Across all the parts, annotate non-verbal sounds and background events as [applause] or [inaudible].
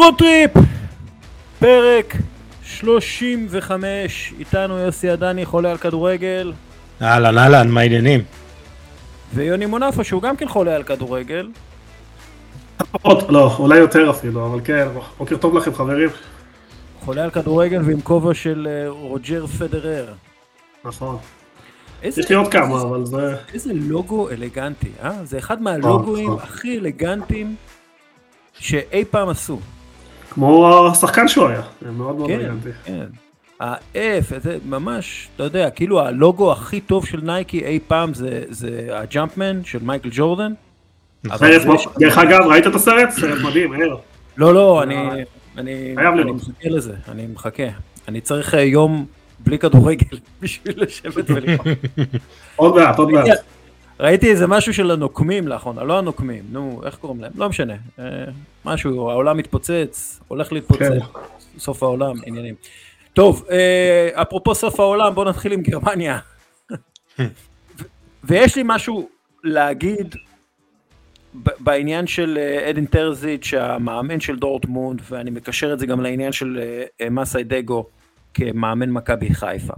יורוטריפ! פרק 35, איתנו יוסי עדני, חולה על כדורגל, אהלן אהלן, מה העניינים? ויוני מונפו, שהוא גם כן חולה על כדורגל. פחות, לא, אולי יותר אפילו, אבל כן, בוקר טוב לכם חברים. חולה על כדורגל ועם כובע של אה, רוג'ר פדרר. נכון. איזה, יש לי עוד כמה, אבל זה... איזה לוגו אלגנטי, אה? זה אחד מהלוגוים נכון. הכי אלגנטיים שאי פעם עשו. כמו השחקן שהוא היה, זה מאוד מאוד כן, אלגנטי. כן. ה-F, זה ממש, אתה יודע, כאילו הלוגו הכי טוב של נייקי אי פעם זה, זה הג'אמפמן של מייקל ג'ורדן. מאוד- דרך אגב, ראית את הסרט? סרט מדהים, ער. לא, לא, אני, אני, אני. מחכה לזה, אני מחכה. אני צריך אה, יום בלי כדורגל [laughs] בשביל לשבת ולראות. עוד מעט, עוד מעט. ראיתי איזה משהו של הנוקמים לאחרונה, לא הנוקמים, נו, איך קוראים להם? לא משנה. אה, משהו, העולם מתפוצץ, הולך להתפוצץ, כן. סוף העולם, עניינים. טוב, אה, אפרופו סוף העולם, בואו נתחיל עם גרמניה. [laughs] ויש לי משהו להגיד בעניין של אה, אדין טרזיץ', המאמן של דורטמונד, ואני מקשר את זה גם לעניין של אה, אה, מסאי דגו כמאמן מכבי חיפה.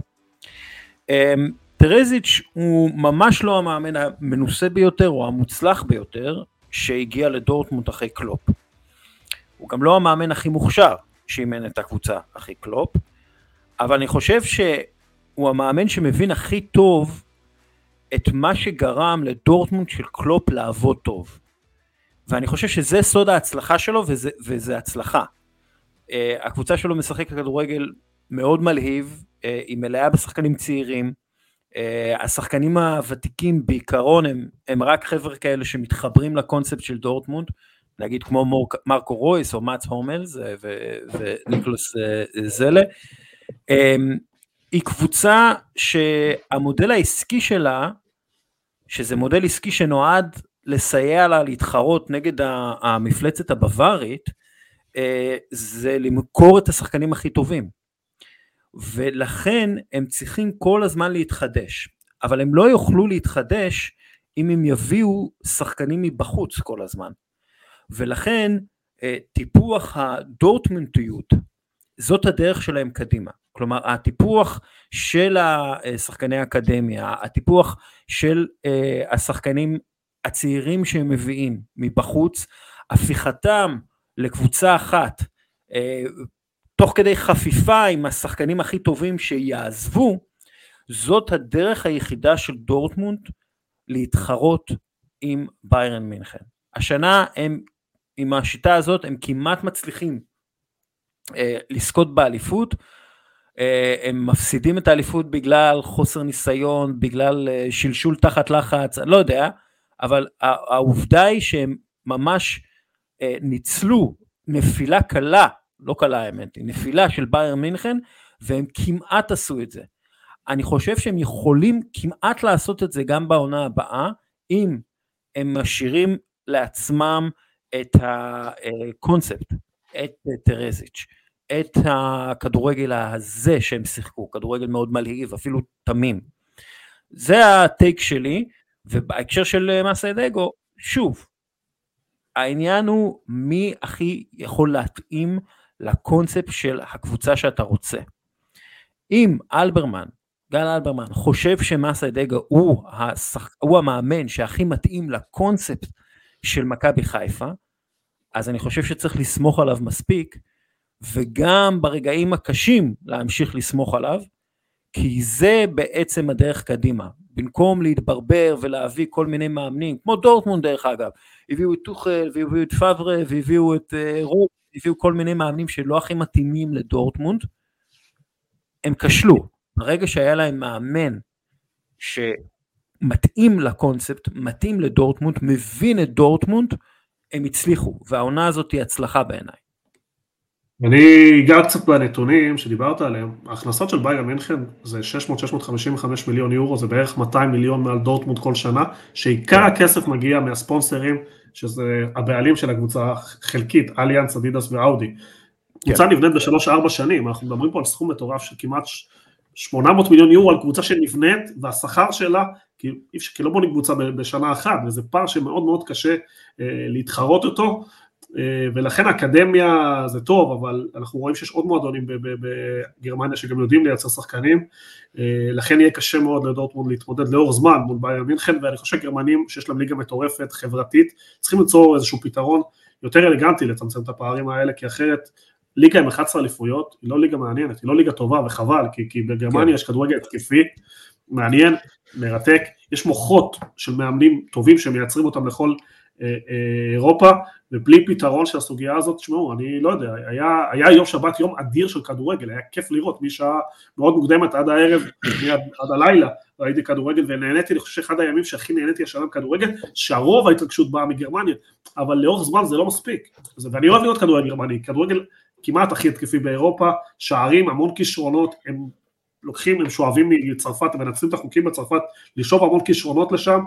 טרזיץ' הוא ממש לא המאמן המנוסה ביותר או המוצלח ביותר שהגיע לדורטמונד אחרי קלופ. הוא גם לא המאמן הכי מוכשר שאימן את הקבוצה אחרי קלופ, אבל אני חושב שהוא המאמן שמבין הכי טוב את מה שגרם לדורטמונד של קלופ לעבוד טוב. ואני חושב שזה סוד ההצלחה שלו וזה, וזה הצלחה. אה, הקבוצה שלו משחקת כדורגל מאוד מלהיב, uh, היא מלאה בשחקנים צעירים, השחקנים הוותיקים בעיקרון הם, הם רק חבר'ה כאלה שמתחברים לקונספט של דורטמונד, נגיד כמו מורק, מרקו רויס או מאץ הומלס אה, וניקלוס אה, זלה. Um, היא קבוצה שהמודל העסקי שלה, שזה מודל עסקי שנועד לסייע לה להתחרות נגד המפלצת הבווארית, אה, זה למכור את השחקנים הכי טובים. ולכן הם צריכים כל הזמן להתחדש. אבל הם לא יוכלו להתחדש אם הם יביאו שחקנים מבחוץ כל הזמן. ולכן אה, טיפוח הדורטמונטיות, זאת הדרך שלהם קדימה. כלומר, הטיפוח של השחקני האקדמיה, הטיפוח של אה, השחקנים הצעירים שהם מביאים מבחוץ, הפיכתם לקבוצה אחת, אה, תוך כדי חפיפה עם השחקנים הכי טובים שיעזבו, זאת הדרך היחידה של דורטמונד להתחרות עם ביירן מינכן. השנה הם, עם השיטה הזאת, הם כמעט מצליחים אה, לזכות באליפות, אה, הם מפסידים את האליפות בגלל חוסר ניסיון, בגלל אה, שלשול תחת לחץ, אני לא יודע, אבל העובדה היא שהם ממש אה, ניצלו נפילה קלה, לא קלה האמת, היא נפילה של בייר מינכן, והם כמעט עשו את זה. אני חושב שהם יכולים כמעט לעשות את זה גם בעונה הבאה, אם הם משאירים לעצמם את הקונספט, את טרזיץ', את הכדורגל הזה שהם שיחקו, כדורגל מאוד מלהיב, אפילו תמים. זה הטייק שלי, ובהקשר של מסי דגו, שוב, העניין הוא מי הכי יכול להתאים לקונספט של הקבוצה שאתה רוצה. אם אלברמן, גל אלברמן, חושב שמסי דגו הוא, השח... הוא המאמן שהכי מתאים לקונספט של מכבי חיפה, אז אני חושב שצריך לסמוך עליו מספיק, וגם ברגעים הקשים להמשיך לסמוך עליו, כי זה בעצם הדרך קדימה. במקום להתברבר ולהביא כל מיני מאמנים, כמו דורטמונד דרך אגב, הביאו את טוחל והביאו את פאברה והביאו את uh, רוב, הביאו כל מיני מאמנים שלא הכי מתאימים לדורטמונד, הם כשלו. ברגע שהיה להם מאמן שמתאים לקונספט, מתאים לדורטמונד, מבין את דורטמונד, הם הצליחו, והעונה הזאת היא הצלחה בעיניי. אני אגע קצת בנתונים שדיברת עליהם. ההכנסות של ביירן מינכן זה 600-655 מיליון יורו, זה בערך 200 מיליון מעל דורטמונד כל שנה, שעיקר הכסף מגיע מהספונסרים, שזה הבעלים של הקבוצה חלקית, אליאנס, אדידס ואאודי. קבוצה נבנית בשלוש-ארבע שנים, אנחנו מדברים פה על סכום מטורף של כמעט 800 מיליון יורו על קבוצה שנבנית, והשכר שלה, כי, כי לא בונים קבוצה בשנה אחת, וזה פער שמאוד מאוד קשה אה, להתחרות אותו. אה, ולכן אקדמיה זה טוב, אבל אנחנו רואים שיש עוד מועדונים בגרמניה שגם יודעים לייצר שחקנים, אה, לכן יהיה קשה מאוד לדורטמונד להתמודד לאורך זמן מול ביירן מינכן, ואני חושב שגרמנים שיש להם ליגה מטורפת, חברתית, צריכים ליצור איזשהו פתרון יותר אלגנטי לצמצם את הפערים האלה, כי אחרת ליגה עם 11 אליפויות היא לא ליגה מעניינת, היא לא ליגה טובה וחבל, כי, כי בגרמניה כן. יש כדורגל התקפי, מעניין, מרתק, יש מוחות של מאמנים טובים שמייצרים אותם לכל אירופה, ובלי פתרון של הסוגיה הזאת, תשמעו, אני לא יודע, היה, היה יום שבת יום אדיר של כדורגל, היה כיף לראות משעה מאוד מוקדמת עד הערב, עד, עד הלילה, ראיתי כדורגל ונהניתי, אני חושב שאחד הימים שהכי נהניתי השנה בכדורגל, שהרוב ההתרגשות באה מגרמניה, אבל לאורך זמן זה לא מספיק, ואני אוהב לראות כדורגל גרמני, כדורגל כמעט הכי התקפי באירופה, שערים, המון כישרונות, הם לוקחים, הם שואבים מצרפת, מנצלים את החוקים בצרפת, לשאוב המון כישרונות לשם,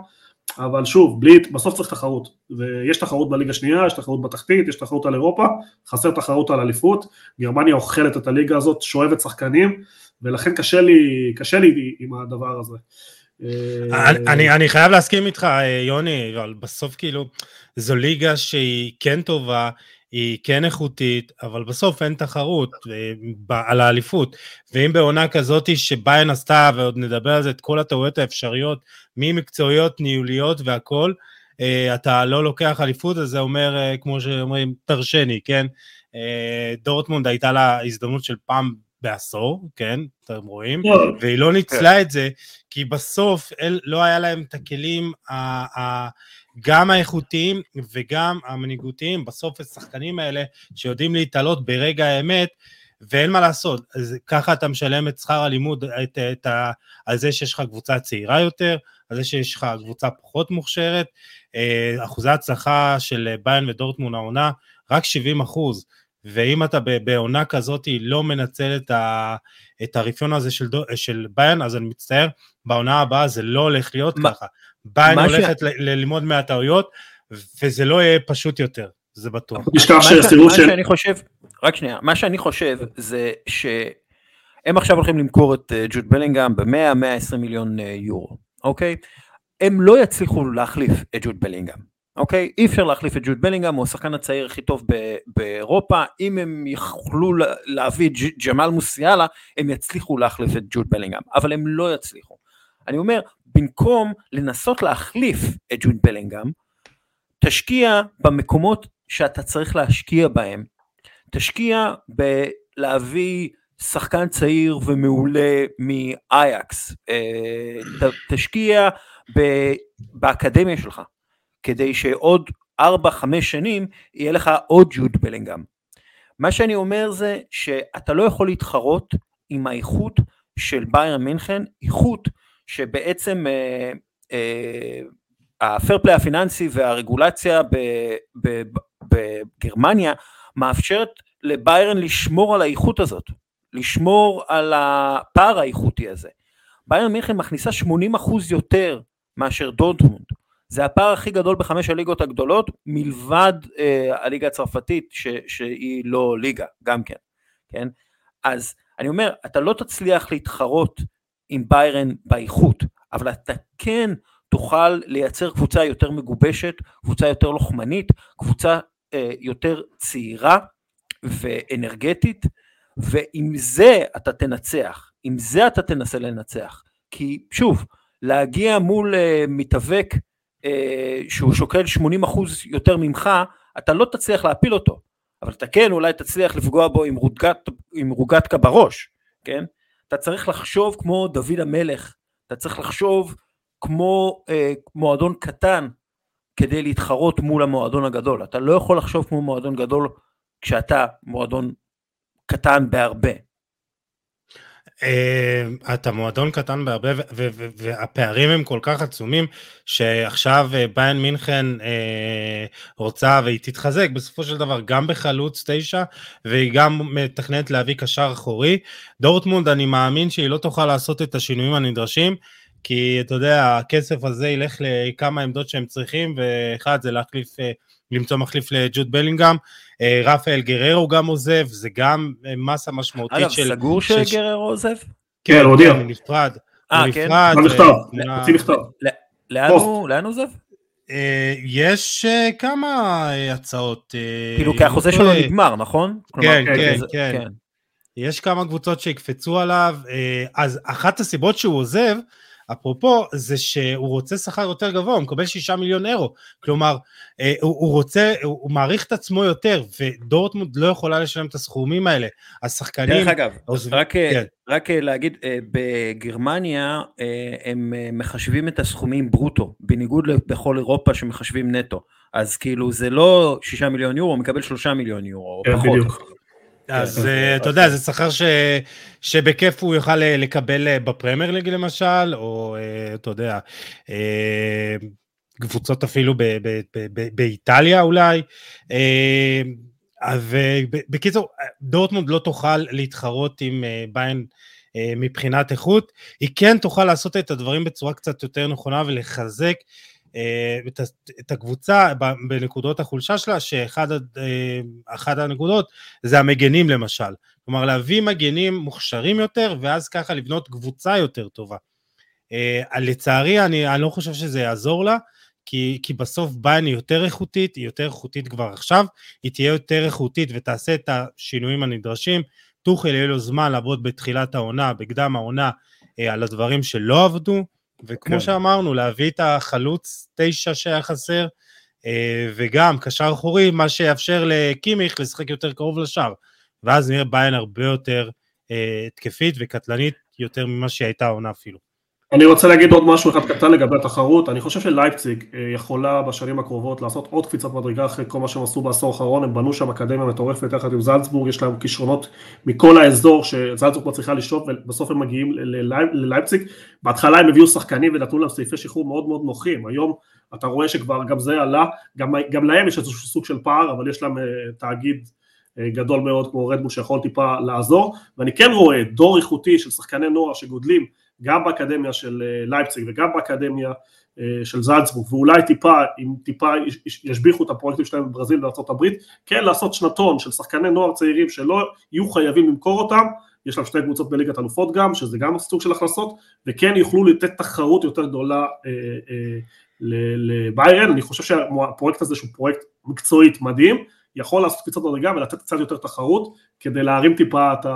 אבל שוב, בלי, בסוף צריך תחרות, ויש תחרות בליגה השנייה, יש תחרות בתחתית, יש תחרות על אירופה, חסר תחרות על אליפות, גרמניה אוכלת את הליגה הזאת, שואבת שחקנים, ולכן קשה לי, קשה לי עם הדבר הזה. אני, אני חייב להסכים איתך, יוני, אבל בסוף כאילו, זו ליגה שהיא כן טובה, היא כן איכותית, אבל בסוף אין תחרות אה, על האליפות. ואם בעונה כזאת שביין עשתה, ועוד נדבר על זה, את כל הטעויות האפשריות, ממקצועיות, ניהוליות והכול, אה, אתה לא לוקח אליפות, אז זה אומר, אה, כמו שאומרים, תרשני, כן? דורטמונד הייתה לה הזדמנות של פעם בעשור, כן, אתם רואים, והיא לא ניצלה את זה, כי בסוף לא היה להם את הכלים גם האיכותיים וגם המנהיגותיים, בסוף השחקנים האלה שיודעים להתעלות ברגע האמת, ואין מה לעשות, אז ככה אתה משלם את שכר הלימוד, את, את ה, על זה שיש לך קבוצה צעירה יותר, על זה שיש לך קבוצה פחות מוכשרת, אה, אחוזי הצלחה של ביין ודורטמון העונה, רק 70 אחוז, ואם אתה בעונה כזאת לא מנצל את, ה, את הרפיון הזה של, של ביין, אז אני מצטער, בעונה הבאה זה לא הולך להיות מה, ככה. ביין הולכת ש... ללמוד מהטעויות, וזה לא יהיה פשוט יותר, זה בטוח. מה שאני חושב, רק שנייה, מה שאני חושב זה שהם עכשיו הולכים למכור את אה, ג'וד בלינגהם ב-100-120 מיליון אה, יורו, אוקיי? הם לא יצליחו להחליף את ג'וד בלינגהם. אוקיי? אי אפשר להחליף את ג'וד בלינגהם, הוא השחקן הצעיר הכי טוב באירופה, אם הם יכלו להביא את ג'מאל מוסיאלה, הם יצליחו להחליף את ג'וד בלינגהם, אבל הם לא יצליחו. אני אומר, במקום לנסות להחליף את ג'וד בלינגהם, תשקיע במקומות שאתה צריך להשקיע בהם. תשקיע בלהביא שחקן צעיר ומעולה מאייקס, אה, תשקיע באקדמיה שלך, כדי שעוד 4-5 שנים יהיה לך עוד ג'וד בלינגהם. מה שאני אומר זה שאתה לא יכול להתחרות עם האיכות של ביירן מינכן, איכות שבעצם אה, אה, הפייר פליי הפיננסי והרגולציה בגרמניה מאפשרת לביירן לשמור על האיכות הזאת, לשמור על הפער האיכותי הזה. ביירן מינכן מכניסה 80% יותר מאשר דורטמונד. זה הפער הכי גדול בחמש הליגות הגדולות, מלבד אה, הליגה הצרפתית, ש, שהיא לא ליגה, גם כן, כן? אז אני אומר, אתה לא תצליח להתחרות עם ביירן באיכות, אבל אתה כן תוכל לייצר קבוצה יותר מגובשת, קבוצה יותר לוחמנית, קבוצה אה, יותר צעירה ואנרגטית, ועם זה אתה תנצח, עם זה אתה תנסה לנצח. כי שוב, להגיע מול אה, מתאבק אה, שהוא שוקל 80% יותר ממך, אתה לא תצליח להפיל אותו, אבל אתה כן אולי תצליח לפגוע בו עם רוגטקה בראש, כן? אתה צריך לחשוב כמו דוד המלך, אתה צריך לחשוב כמו אה, מועדון קטן כדי להתחרות מול המועדון הגדול. אתה לא יכול לחשוב כמו מועדון גדול כשאתה מועדון קטן בהרבה. Uh, אתה מועדון קטן בהרבה והפערים הם כל כך עצומים שעכשיו uh, ביין מינכן uh, רוצה והיא תתחזק בסופו של דבר גם בחלוץ תשע והיא גם מתכננת להביא קשר אחורי. דורטמונד אני מאמין שהיא לא תוכל לעשות את השינויים הנדרשים כי אתה יודע הכסף הזה ילך לכמה עמדות שהם צריכים ואחד זה להחליף למצוא מחליף לג'וד בלינגהם. אה, רפאל גררו גם עוזב, זה גם אה, מסה משמעותית אגב, של... אגב, סגור שגררו עוזב? כן, הוא הודיע. נפרד. אה, כן? מה מכתב? הוציא מכתב. לאן הוא עוזב? יש כמה הצעות. כאילו כי החוזה שלו נגמר, נכון? כן, כן, כן. יש כמה קבוצות שיקפצו עליו, אז אחת הסיבות שהוא עוזב, אפרופו, זה שהוא רוצה שכר יותר גבוה, הוא מקבל שישה מיליון אירו. כלומר, אה, הוא, הוא רוצה, הוא, הוא מעריך את עצמו יותר, ודורטמונד לא יכולה לשלם את הסכומים האלה. השחקנים... דרך אגב, עוזב... רק, אה, כן. רק אה, להגיד, בגרמניה הם מחשבים את הסכומים ברוטו, בניגוד בכל אירופה שמחשבים נטו. אז כאילו זה לא שישה מיליון יורו, הוא מקבל שלושה מיליון יורו, כן, פחות. בדיוק. אז כן, אה, אתה יודע, זה שכר שבכיף הוא יוכל אה, לקבל אה, בפרמייר ליג למשל, או אתה יודע, קבוצות אפילו באיטליה אולי. ובקיצור, דורטמונד לא תוכל להתחרות עם ביין מבחינת איכות, היא כן תוכל לעשות את הדברים בצורה קצת יותר נכונה ולחזק אה, את הקבוצה בנקודות החולשה שלה, שאחד אה, הנקודות זה המגנים למשל. כלומר להביא מגנים מוכשרים יותר, ואז ככה לבנות קבוצה יותר טובה. אה, לצערי, אני, אני לא חושב שזה יעזור לה, כי, כי בסוף ביין היא יותר איכותית, היא יותר איכותית כבר עכשיו, היא תהיה יותר איכותית ותעשה את השינויים הנדרשים. טוחל יהיה לו זמן לעבוד בתחילת העונה, בקדם העונה, על הדברים שלא עבדו, וכמו כן. שאמרנו, להביא את החלוץ תשע שהיה חסר, אה, וגם קשר אחורי, מה שיאפשר לקימיך לשחק יותר קרוב לשער. ואז נראה ביין הרבה יותר אה, התקפית וקטלנית יותר ממה שהיא הייתה העונה אפילו. אני רוצה להגיד עוד משהו אחד קטן לגבי התחרות, אני חושב שלייפציג אה, יכולה בשנים הקרובות לעשות עוד קפיצת מדרגה אחרי כל מה שהם עשו בעשור האחרון, הם בנו שם אקדמיה מטורפת יחד עם זלצבורג, יש להם כישרונות מכל האזור שזלצבורג מצליחה לשלוט ובסוף הם מגיעים ללייפציג, בהתחלה הם הביאו שחקנים ונתנו להם סעיפי שחרור מאוד מאוד נוחים, היום אתה רואה שכבר גם זה עלה, גם, גם להם יש איזשהו סוג של פער, אבל יש להם uh, תאגיד uh, גדול מאוד כמו רדבול שיכול טיפה לעזור, ואני כן רואה דור איכותי של שחקני נוער שגודלים גם באקדמיה של אה, לייפציג וגם באקדמיה אה, של זלצבורג, ואולי טיפה, אם טיפה ישביחו את הפרויקטים שלהם בברזיל הברית, כן לעשות שנתון של שחקני נוער צעירים שלא יהיו חייבים למכור אותם, יש להם שתי קבוצות בליגת אלופות גם, שזה גם סוג של הכנסות, וכן יוכלו לתת תחרות יותר גדולה אה, לביירן, אני חושב שהפרויקט הזה שהוא פרויקט מקצועית מדהים, יכול לעשות קפיצת מדרגה ולתת קצת יותר תחרות כדי להרים טיפה את,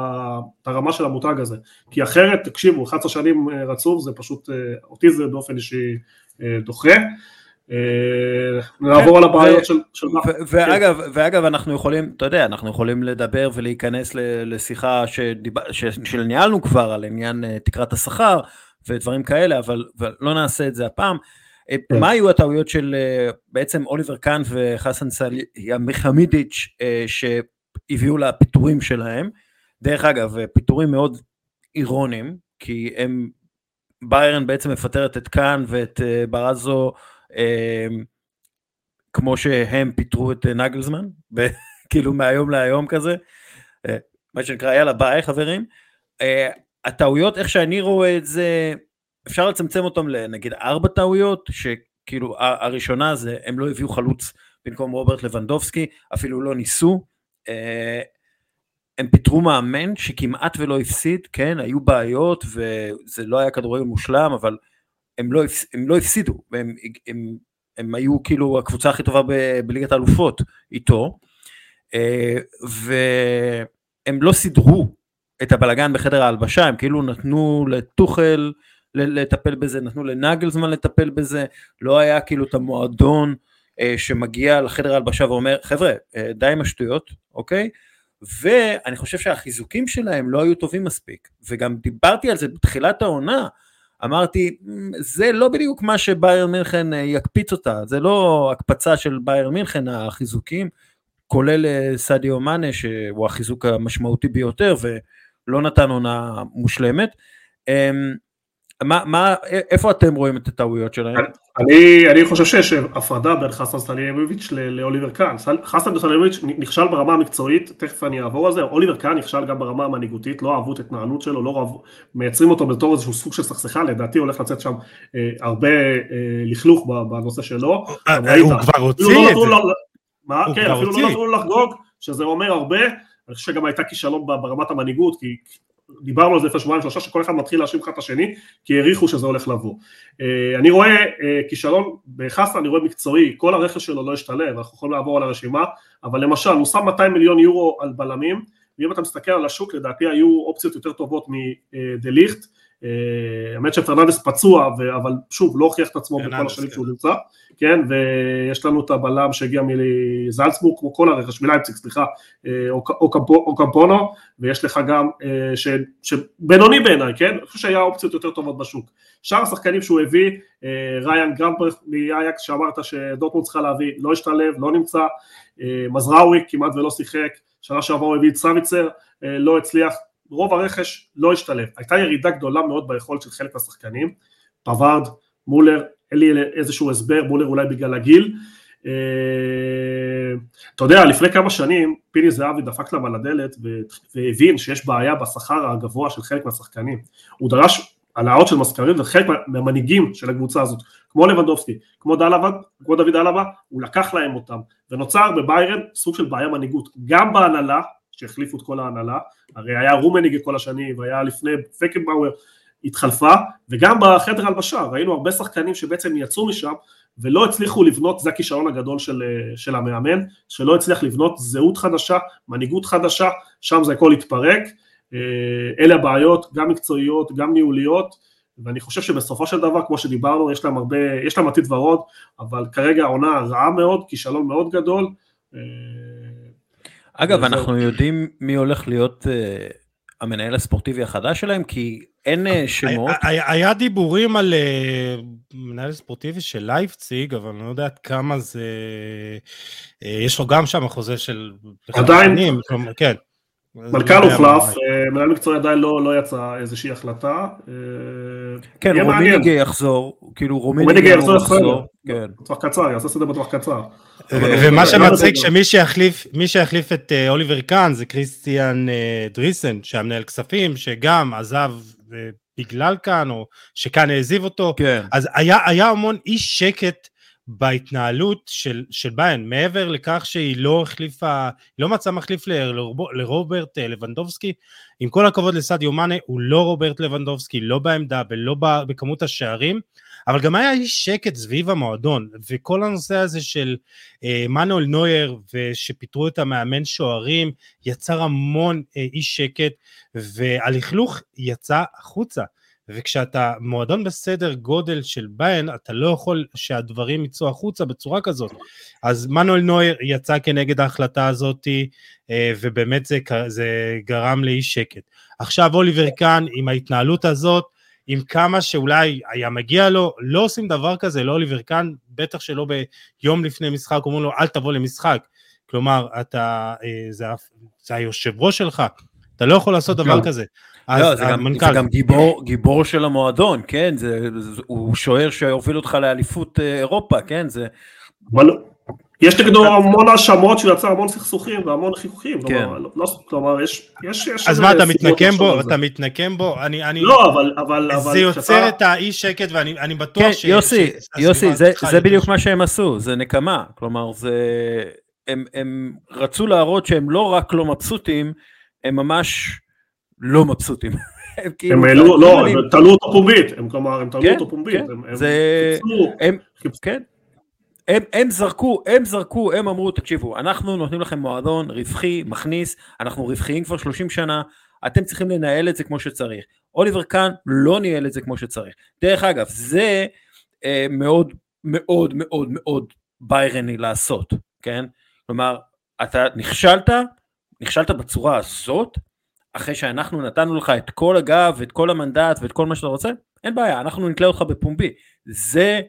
הרמה של המותג הזה. כי אחרת, תקשיבו, 11 שנים אה, רצוף זה פשוט, אה, אותי זה באופן אישי אה, דוחה. נעבור על הבעיות של... ואגב, ואגב, אנחנו יכולים, אתה יודע, אנחנו יכולים לדבר ולהיכנס לשיחה שניהלנו כבר על עניין תקרת השכר ודברים כאלה, אבל לא נעשה את זה הפעם. כן. מה היו הטעויות של אה, בעצם אוליבר קאן וחסן סליחמידיץ' אה, שהביאו לפיטורים שלהם? דרך אגב, אה, פיטורים מאוד אירוניים, כי הם, ביירן בעצם מפטרת את קאן ואת ברזו כמו שהם פיטרו את נגלזמן, [laughs] כאילו מהיום להיום כזה, מה שנקרא יאללה ביי חברים. הטעויות איך שאני רואה את זה אפשר לצמצם אותם לנגיד ארבע טעויות, שכאילו הראשונה זה הם לא הביאו חלוץ במקום רוברט לבנדובסקי, אפילו לא ניסו. אה, הם פיטרו מאמן שכמעט ולא הפסיד, כן, היו בעיות וזה לא היה כדורגל מושלם, אבל הם לא, הם לא הפסידו, הם, הם, הם היו כאילו הקבוצה הכי טובה ב, בליגת האלופות איתו, אה, והם לא סידרו את הבלגן בחדר ההלבשה, הם כאילו נתנו לטוחל לטפל בזה, נתנו לנגלזמן לטפל בזה, לא היה כאילו את המועדון אה, שמגיע לחדר ההלבשה ואומר, חבר'ה, אה, די עם השטויות, אוקיי? ואני חושב שהחיזוקים שלהם לא היו טובים מספיק, וגם דיברתי על זה בתחילת העונה, אמרתי, זה לא בדיוק מה שבאייר מינכן אה, יקפיץ אותה, זה לא הקפצה של באייר מינכן, החיזוקים, כולל אה, סדיו מאנה, שהוא החיזוק המשמעותי ביותר, ולא נתן עונה מושלמת. מה, מה, איפה אתם רואים את הטעויות שלהם? אני, אני חושב שיש הפרדה בין חסן סטליאביץ' לאוליבר קאן. חסן סטליאביץ' נכשל ברמה המקצועית, תכף אני אעבור על זה, אוליבר קאן נכשל גם ברמה המנהיגותית, לא אהבו את ההתנהלות שלו, לא אהבו, מייצרים אותו בתור איזשהו סוג של סכסכה, לדעתי הולך לצאת שם אה, הרבה אה, לכלוך בנושא שלו. אה, אה הוא כבר הוציא את זה. מה? כן, אפילו לא נתנו לו לחגוג, שזה אומר הרבה, אני חושב שגם הייתה כישלון ברמת המנהיגות, כי דיברנו על זה לפני שבועיים שלושה, שכל אחד מתחיל להאשים אחד את השני, כי העריכו שזה הולך לבוא. אה, אני רואה אה, כישלון בחסה, אני רואה מקצועי, כל הרכש שלו לא השתלב, אנחנו יכולים לעבור על הרשימה, אבל למשל, הוא שם 200 מיליון יורו על בלמים, ואם אתה מסתכל על השוק, לדעתי היו אופציות יותר טובות מדה ליכט, אה, האמת שפרננדס פצוע, אבל שוב, לא הוכיח את עצמו בכל השנים שהוא נמצא, כן, ויש לנו את הבלם שהגיע מזלצבורג, כמו כל הרכש, מלייפציג, סליחה, אה, או קמפונו, ויש לך גם, אה, שבינוני בעיניי, כן, אני חושב שהיה אופציות יותר טובות בשוק. שאר השחקנים שהוא הביא, ריין גרמפרט מאייקס, שאמרת שדוטמונד צריכה להביא, לא השתלב, לא נמצא, מזראווי כמעט ולא שיחק, שנה שעברה הוא הביא את סביצר, לא הצליח, רוב הרכש לא השתלב. הייתה ירידה גדולה מאוד ביכולת של חלק מהשחקנים, פווארד, מולר, אין לי איזשהו הסבר, מולר אולי בגלל הגיל. אה, אתה יודע, לפני כמה שנים פיני זהבי דפק להם על הדלת והבין שיש בעיה בשכר הגבוה של חלק מהשחקנים. הוא דרש העלאות של מזכרים וחלק מהמנהיגים של הקבוצה הזאת, כמו לבנדובסקי, כמו דלבה, כמו דוד דלבה, הוא לקח להם אותם, ונוצר בביירן סוג של בעיה מנהיגות, גם בהנהלה שהחליפו את כל ההנהלה, הרי היה רומניגה כל השנים, והיה לפני פקנבאואר, התחלפה, וגם בחדר הלבשה, ראינו הרבה שחקנים שבעצם יצאו משם, ולא הצליחו לבנות, זה הכישרון הגדול של, של המאמן, שלא הצליח לבנות זהות חדשה, מנהיגות חדשה, שם זה הכל התפרק, אה, אלה הבעיות, גם מקצועיות, גם ניהוליות, ואני חושב שבסופו של דבר, כמו שדיברנו, יש להם הרבה, יש להם עתיד ורוד, אבל כרגע העונה רעה מאוד, כישלון מאוד גדול, אה, אגב, אנחנו יודעים מי הולך להיות uh, המנהל הספורטיבי החדש שלהם, כי אין uh, שמות. היה, היה דיבורים על uh, מנהל ספורטיבי של לייפציג, אבל אני לא יודע עד כמה זה... Uh, יש לו גם שם חוזה של... עדיין. כן. מנכ"ל הוחלף, מנהל מקצועי עדיין לא, לא יצא איזושהי החלטה. כן, רומיניגה יחזור, כאילו רומיניגה יחזור, יחזור, כן. בטווח קצר, יעשה סדר בטווח קצר. ומה שמצחיק שמי שיחליף, מי שיחליף את אה, אוליבר קאן זה כריסטיאן אה, דריסן, שהיה מנהל כספים, שגם עזב אה, בגלל קאן, או שקאן העזיב אותו. כן. אז היה, היה המון אי שקט בהתנהלות של, של ביין, מעבר לכך שהיא לא החליפה, לא מצאה מחליף לרוברט לבנדובסקי, עם כל הכבוד לסעדיו מאנה, הוא לא רוברט לבנדובסקי, לא בעמדה ולא בכמות השערים, אבל גם היה אי שקט סביב המועדון, וכל הנושא הזה של אה, מנואל נויר, ושפיטרו את המאמן שוערים, יצר המון אה, אי שקט, והלכלוך יצא החוצה. וכשאתה מועדון בסדר גודל של ביין, אתה לא יכול שהדברים יצאו החוצה בצורה כזאת. אז מנואל נויר יצא כנגד ההחלטה הזאת, אה, ובאמת זה, זה גרם לאי שקט. עכשיו אוליבר קאן עם ההתנהלות הזאת, עם כמה שאולי היה מגיע לו, לא עושים דבר כזה לאוליבר קאן, בטח שלא ביום לפני משחק, אומרים לו אל תבוא למשחק. כלומר, אתה, אה, זה, זה היושב ראש שלך, אתה לא יכול לעשות דבר כזה. לא, זה, גם, זה גם גיבור, גיבור של המועדון, כן? זה, זה, הוא שוער שהוביל אותך לאליפות אה, אירופה, כן? זה... אבל יש נגדו המון האשמות שהוא יצר המון סכסוכים והמון חיכוכים, כן. כלומר, לא, לא, כלומר יש, יש, יש אז מה אתה מתנקם בו, אתה מתנקם בו, אני, אני, לא אבל, אבל, זה יוצר שאתה... את האי שקט ואני בטוח כן, ש... יוסי, ש... יוסי, זה, זה בדיוק מה שהם עשו, זה נקמה, כלומר זה, הם, הם רצו להראות שהם לא רק לא מבסוטים, הם ממש לא מבסוטים. [laughs] הם כאילו העלו, לא, הם תלו אותו פומבית, הם כלומר, הם תלו כן, אותו פומבית, כן, הם, זה, הם, הם, זרקו, הם זרקו, הם אמרו, תקשיבו, אנחנו נותנים לכם מועדון רווחי, מכניס, אנחנו רווחיים כבר 30 שנה, אתם צריכים לנהל את זה כמו שצריך. אוליבר קאן לא ניהל את זה כמו שצריך. דרך אגב, זה אה, מאוד מאוד מאוד מאוד ביירני לעשות, כן? כלומר, אתה נכשלת, נכשלת בצורה הזאת, אחרי שאנחנו נתנו לך את כל הגב ואת כל המנדט ואת כל מה שאתה רוצה, אין בעיה, אנחנו נתלה אותך בפומבי. זה,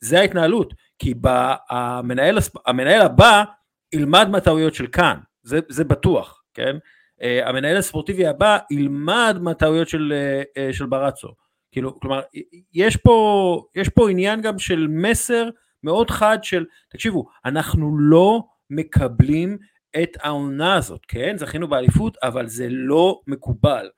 זה ההתנהלות. כי המנהל, המנהל הבא ילמד מהטעויות של כאן, זה, זה בטוח, כן? Uh, המנהל הספורטיבי הבא ילמד מהטעויות של, uh, של ברצו. כאילו, כלומר, יש פה, יש פה עניין גם של מסר מאוד חד של, תקשיבו, אנחנו לא מקבלים את העונה הזאת, כן? זכינו באליפות, אבל זה לא מקובל.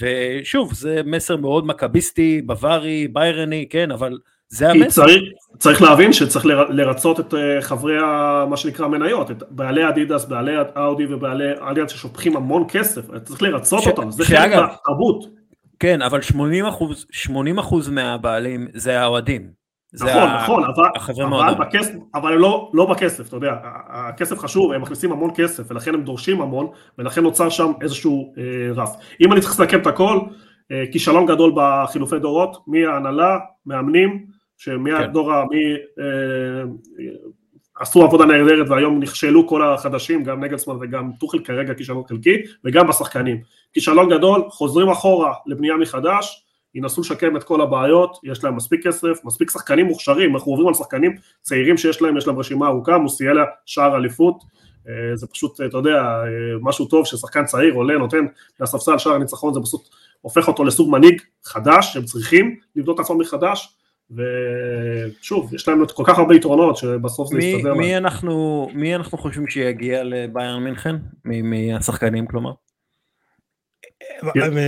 ושוב, זה מסר מאוד מכביסטי, בווארי, ביירני, כן? אבל זה המסר. צריך, צריך להבין שצריך לרצות את אה, חברי ה, מה שנקרא מניות, את בעלי אדידס, בעלי אאודי ובעלי אליאנס ששופכים המון כסף, צריך לרצות ש... אותם, זה חלק מהתרבות. כן, אבל 80 אחוז, 80 אחוז מהבעלים זה האוהדים. נכון, נכון, אבל, אבל, בכסף, אבל לא, לא בכסף, אתה יודע, הכסף חשוב, הם מכניסים המון כסף, ולכן הם דורשים המון, ולכן נוצר שם איזשהו אה, רף. אם אני צריך לסכם את הכל, אה, כישלון גדול בחילופי דורות, מההנהלה, מאמנים, שמהדור, כן. מי, אה, עשו עבודה נהדרת והיום נכשלו כל החדשים, גם נגלסמן וגם טוחל כרגע כישלון חלקי, וגם בשחקנים. כישלון גדול, חוזרים אחורה לבנייה מחדש, ינסו לשקם את כל הבעיות, יש להם מספיק כסף, מספיק שחקנים מוכשרים, אנחנו עוברים על שחקנים צעירים שיש להם, יש להם רשימה ארוכה, מוסיאלה שער אליפות, אה, זה פשוט, אתה יודע, אה, משהו טוב ששחקן צעיר עולה, נותן לספסל שער הניצחון, זה פשוט הופך אותו לסוג מנהיג חדש, שהם צריכים לבדוק את עצמם מחדש, ושוב, יש להם כל כך הרבה יתרונות שבסוף זה יסתדר. מי אנחנו, מי אנחנו חושבים שיגיע לביירן מינכן? מהשחקנים כלומר?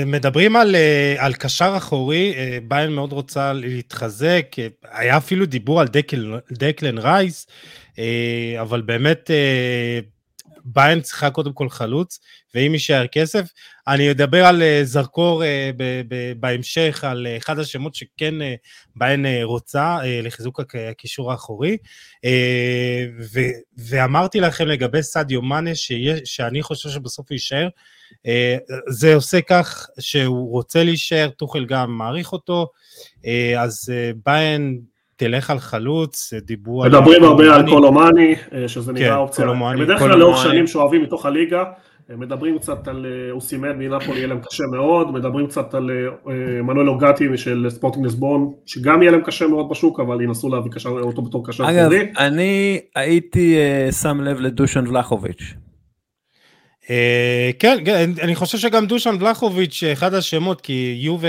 מדברים על, אה, על קשר אחורי, אה, ביין מאוד רוצה להתחזק, אה, היה אפילו דיבור על דקל, דקלן רייס, אבל באמת ביין צריכה קודם כל חלוץ, ואם יישאר כסף, אני אדבר על זרקור בהמשך, על אחד השמות שכן ביין רוצה לחיזוק הקישור האחורי, ואמרתי לכם לגבי סעדיו מאנה, שאני חושב שבסוף הוא יישאר, אה, זה עושה כך שהוא רוצה להישאר, טוחל גם מעריך אותו, אה, אז אה, ביין תלך על חלוץ, דיברו על... מדברים הרבה על קולומני, שזה נראה כן, אופציה. בדרך כלל לאורך שנים שאוהבים מתוך הליגה, מדברים קצת על אוסימד מנפולי, יהיה להם קשה מאוד, מדברים קצת על מנואל אוגטי של ספורטינג נסבון, שגם יהיה להם קשה מאוד בשוק, אבל ינסו להביא אותו בתור קשר אגב, אני הייתי שם לב לדושן ולחוביץ'. אה, כן, כן, אני חושב שגם דושן ולחוביץ' אחד השמות, כי יובה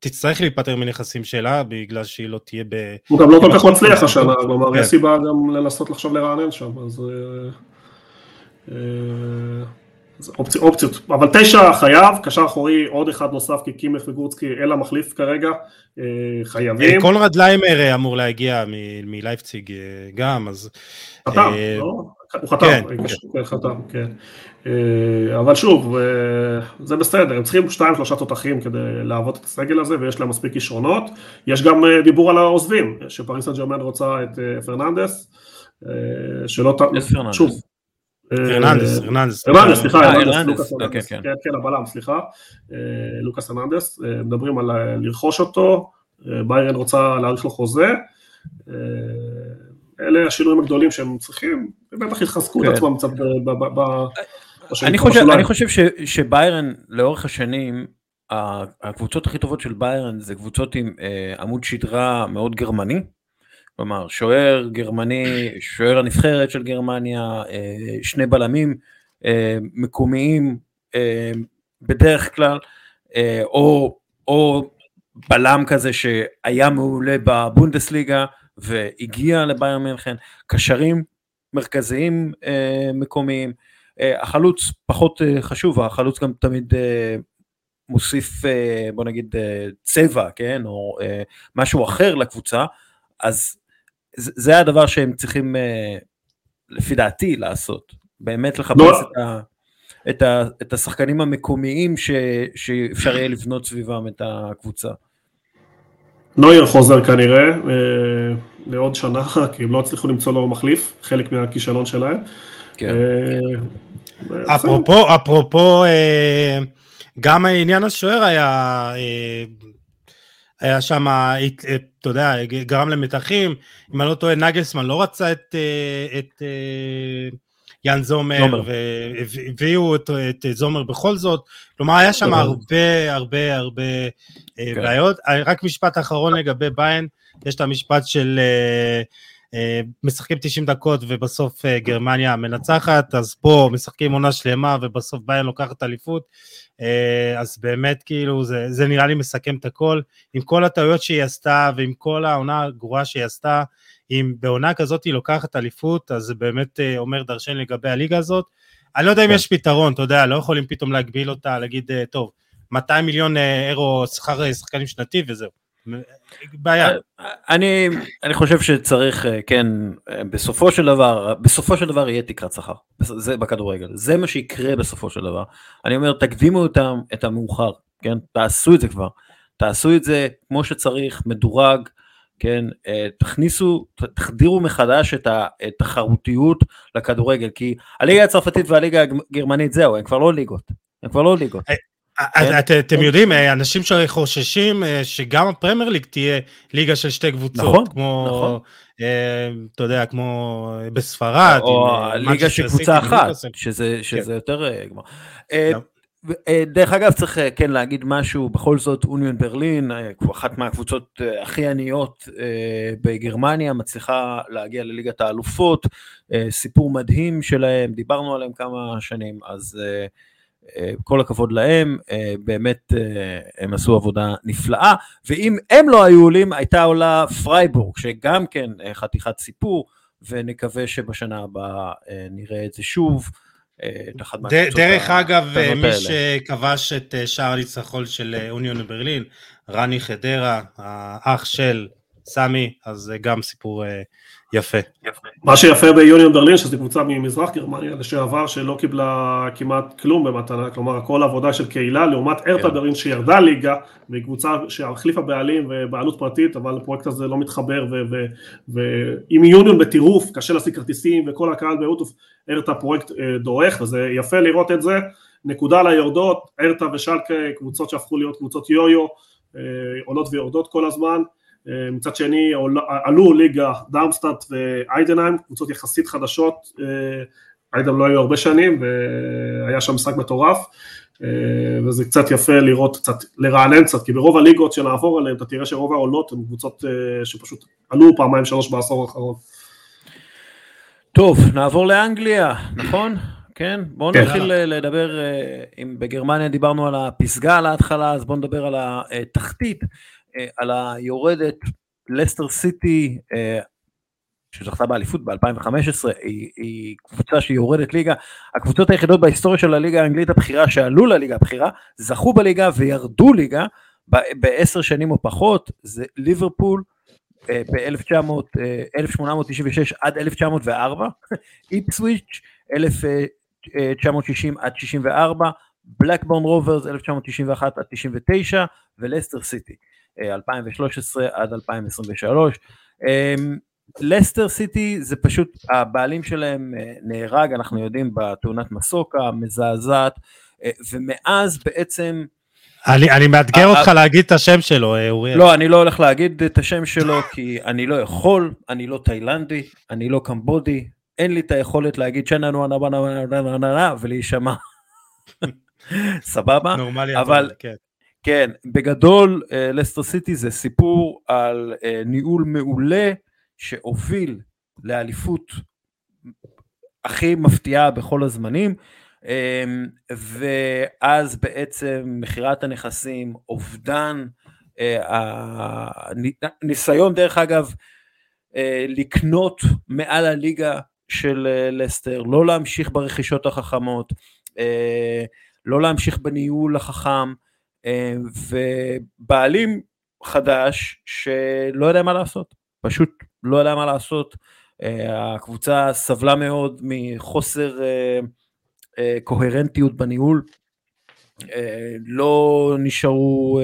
תצטרך להיפטר מנכסים שלה, בגלל שהיא לא תהיה ב... הוא גם לא כל כך מצליח השנה, כלומר, יש כן. סיבה גם לנסות לחשוב לרענן שם, אז... אה, אה, אופציות, אבל תשע חייב, קשר אחורי עוד אחד נוסף כי קימך וגורצקי אל המחליף כרגע, חייבים. קונרד ליימר אמור להגיע מלייפציג גם, אז... חתם, לא? הוא חתם, כן, כן. חתם, כן. אה, אבל שוב, אה, זה בסדר, הם צריכים שתיים שלושה תותחים כדי לעבוד את הסגל הזה ויש להם מספיק כישרונות. יש גם אה, דיבור על העוזבים, שפריז סן ז'רמן רוצה את פרננדס, שלא... שוב. פרננדס, פרננדס. פרננדס, סליחה, לוקאס אוקיי, כן, כן. כן, הבלם, סליחה. לוקאס פרננדס, מדברים על לרכוש אותו, באיירן רוצה להאריך לו חוזה. אלה השינויים הגדולים שהם צריכים, ובטח יתחזקו את עצמם קצת אני חושב, אני חושב ש, שביירן לאורך השנים, הקבוצות הכי טובות של ביירן זה קבוצות עם אה, עמוד שדרה מאוד גרמני, כלומר שוער גרמני, שוער הנבחרת של גרמניה, אה, שני בלמים אה, מקומיים אה, בדרך כלל, או, או בלם כזה שהיה מעולה בבונדסליגה והגיע לביירן מינכן, קשרים מרכזיים מקומיים, החלוץ פחות חשוב, החלוץ גם תמיד מוסיף בוא נגיד צבע, כן, או משהו אחר לקבוצה, אז זה הדבר שהם צריכים לפי דעתי לעשות, באמת לחפש לא. את, ה, את, ה, את השחקנים המקומיים ש, שאפשר יהיה לבנות סביבם את הקבוצה. נויר חוזר כנראה אה, לעוד שנה, [laughs] כי הם לא הצליחו למצוא לו מחליף, חלק מהכישלון שלהם. כן. אפרופו, אפרופו, אה, גם העניין השוער היה, אה, היה שם, אתה יודע, גרם למתחים, אם אני לא טועה, נגלסמן לא רצה את, את יאן זומר, והביאו את, את זומר בכל זאת, כלומר היה שם הרבה הרבה הרבה כן. בעיות. רק משפט אחרון לגבי ביין, יש את המשפט של... אה, משחקים 90 דקות ובסוף אה, גרמניה מנצחת, אז פה משחקים עונה שלמה ובסוף ביין לוקחת אליפות, אה, אז באמת כאילו זה, זה נראה לי מסכם את הכל, עם כל הטעויות שהיא עשתה ועם כל העונה הגרועה שהיא עשתה, אם בעונה כזאת היא לוקחת אליפות, אז זה באמת אומר דרשן לגבי הליגה הזאת. אני לא יודע אם כן. יש פתרון, אתה יודע, לא יכולים פתאום להגביל אותה, להגיד, טוב, 200 מיליון אירו שכר שחקנים שנתי וזהו. בעיה. אני, אני חושב שצריך, כן, בסופו של דבר, בסופו של דבר יהיה תקרת שכר, זה בכדורגל, זה מה שיקרה בסופו של דבר. אני אומר, תקדימו אותם את המאוחר, כן, תעשו את זה כבר, תעשו את זה כמו שצריך, מדורג, כן, תכניסו, תחדירו מחדש את התחרותיות לכדורגל, כי הליגה הצרפתית והליגה הגרמנית זהו, הם כבר לא ליגות, הם כבר לא ליגות. כן? את, אתם יודעים, אה, אנשים שחוששים אה, שגם הפרמייר ליג תהיה ליגה של שתי קבוצות, נכון, כמו, נכון. אה, אתה יודע, כמו בספרד. או ליגה של קבוצה אחת, שזה, שזה כן. יותר גמר. דרך אגב צריך כן להגיד משהו, בכל זאת אוניון ברלין, אחת מהקבוצות הכי עניות בגרמניה, מצליחה להגיע לליגת האלופות, סיפור מדהים שלהם, דיברנו עליהם כמה שנים, אז אה, כל הכבוד להם, אה, באמת אה, הם עשו עבודה נפלאה, ואם הם לא היו עולים, הייתה עולה פרייבורג, שגם כן חתיכת סיפור, ונקווה שבשנה הבאה נראה את זה שוב. דרך אגב, מי שכבש את שער הניצחון של אוניון ברלין, רני חדרה, האח של סמי, אז גם סיפור יפה. מה שיפה ביוניון ברלין, שזו קבוצה ממזרח גרמניה לשעבר, שלא קיבלה כמעט כלום במתנה, כלומר כל עבודה של קהילה, לעומת ארתה כן. ברלין שירדה ליגה, והיא קבוצה שהחליפה בעלים ובעלות פרטית, אבל הפרויקט הזה לא מתחבר, ועם יוניון בטירוף, קשה להשיג כרטיסים, וכל הקהל באוטוף, ארתה פרויקט אה, דורך, וזה יפה לראות את זה. נקודה ליורדות, ארתה ושלקה, קבוצות שהפכו להיות קבוצות יו-יו, אה, עולות ויורדות כל הזמן. אה, מצד שני עלו ליגה דארמסטאט ואיידנהיים, קבוצות יחסית חדשות, אה, איידן לא היו הרבה שנים והיה שם משחק מטורף אה, וזה קצת יפה לראות, קצת לרענן קצת, כי ברוב הליגות שנעבור עליהן אתה תראה שרוב העולות הן קבוצות שפשוט עלו פעמיים שלוש בעשור האחרון. טוב, נעבור לאנגליה, נכון? כן? בואו כן. נתחיל לדבר, אם בגרמניה דיברנו על הפסגה על ההתחלה, אז בואו נדבר על התחתית. אה, על היורדת לסטר סיטי, אה, שזכתה באליפות ב-2015, היא, היא קבוצה שיורדת ליגה. הקבוצות היחידות בהיסטוריה של הליגה האנגלית הבכירה שעלו לליגה הבכירה, זכו בליגה וירדו ליגה בעשר שנים או פחות, זה ליברפול ב-1896 עד 1904, [laughs] איפסוויץ' 1960 עד 64, בלקבורן רוברס 1991 עד 99 ולסטר סיטי. 2013 עד 2023. אמ, לסטר סיטי זה פשוט, הבעלים שלהם אה, נהרג, אנחנו יודעים, בתאונת מסוקה המזעזעת, אה, ומאז בעצם... אני, אני מאתגר אותך להגיד את השם שלו, אה, אוריאל. לא, אני לא הולך להגיד את השם שלו, כי אני לא יכול, אני לא תאילנדי, אני לא קמבודי, אין לי את היכולת להגיד שננו ולהישמע. סבבה? נורמלי, אבל כן. כן, בגדול אה, לסטר סיטי זה סיפור על אה, ניהול מעולה שהוביל לאליפות הכי מפתיעה בכל הזמנים, אמ, ואז בעצם מכירת הנכסים, אובדן, הניסיון דרך אגב אה, לקנות מעל הליגה של לסטר, לא להמשיך ברכישות החכמות, לא להמשיך בניהול החכם, אה, ובעלים חדש שלא יודע מה לעשות, פשוט לא יודע מה לעשות. אה, הקבוצה סבלה מאוד מחוסר אה, קוהרנטיות בניהול, לא נשארו,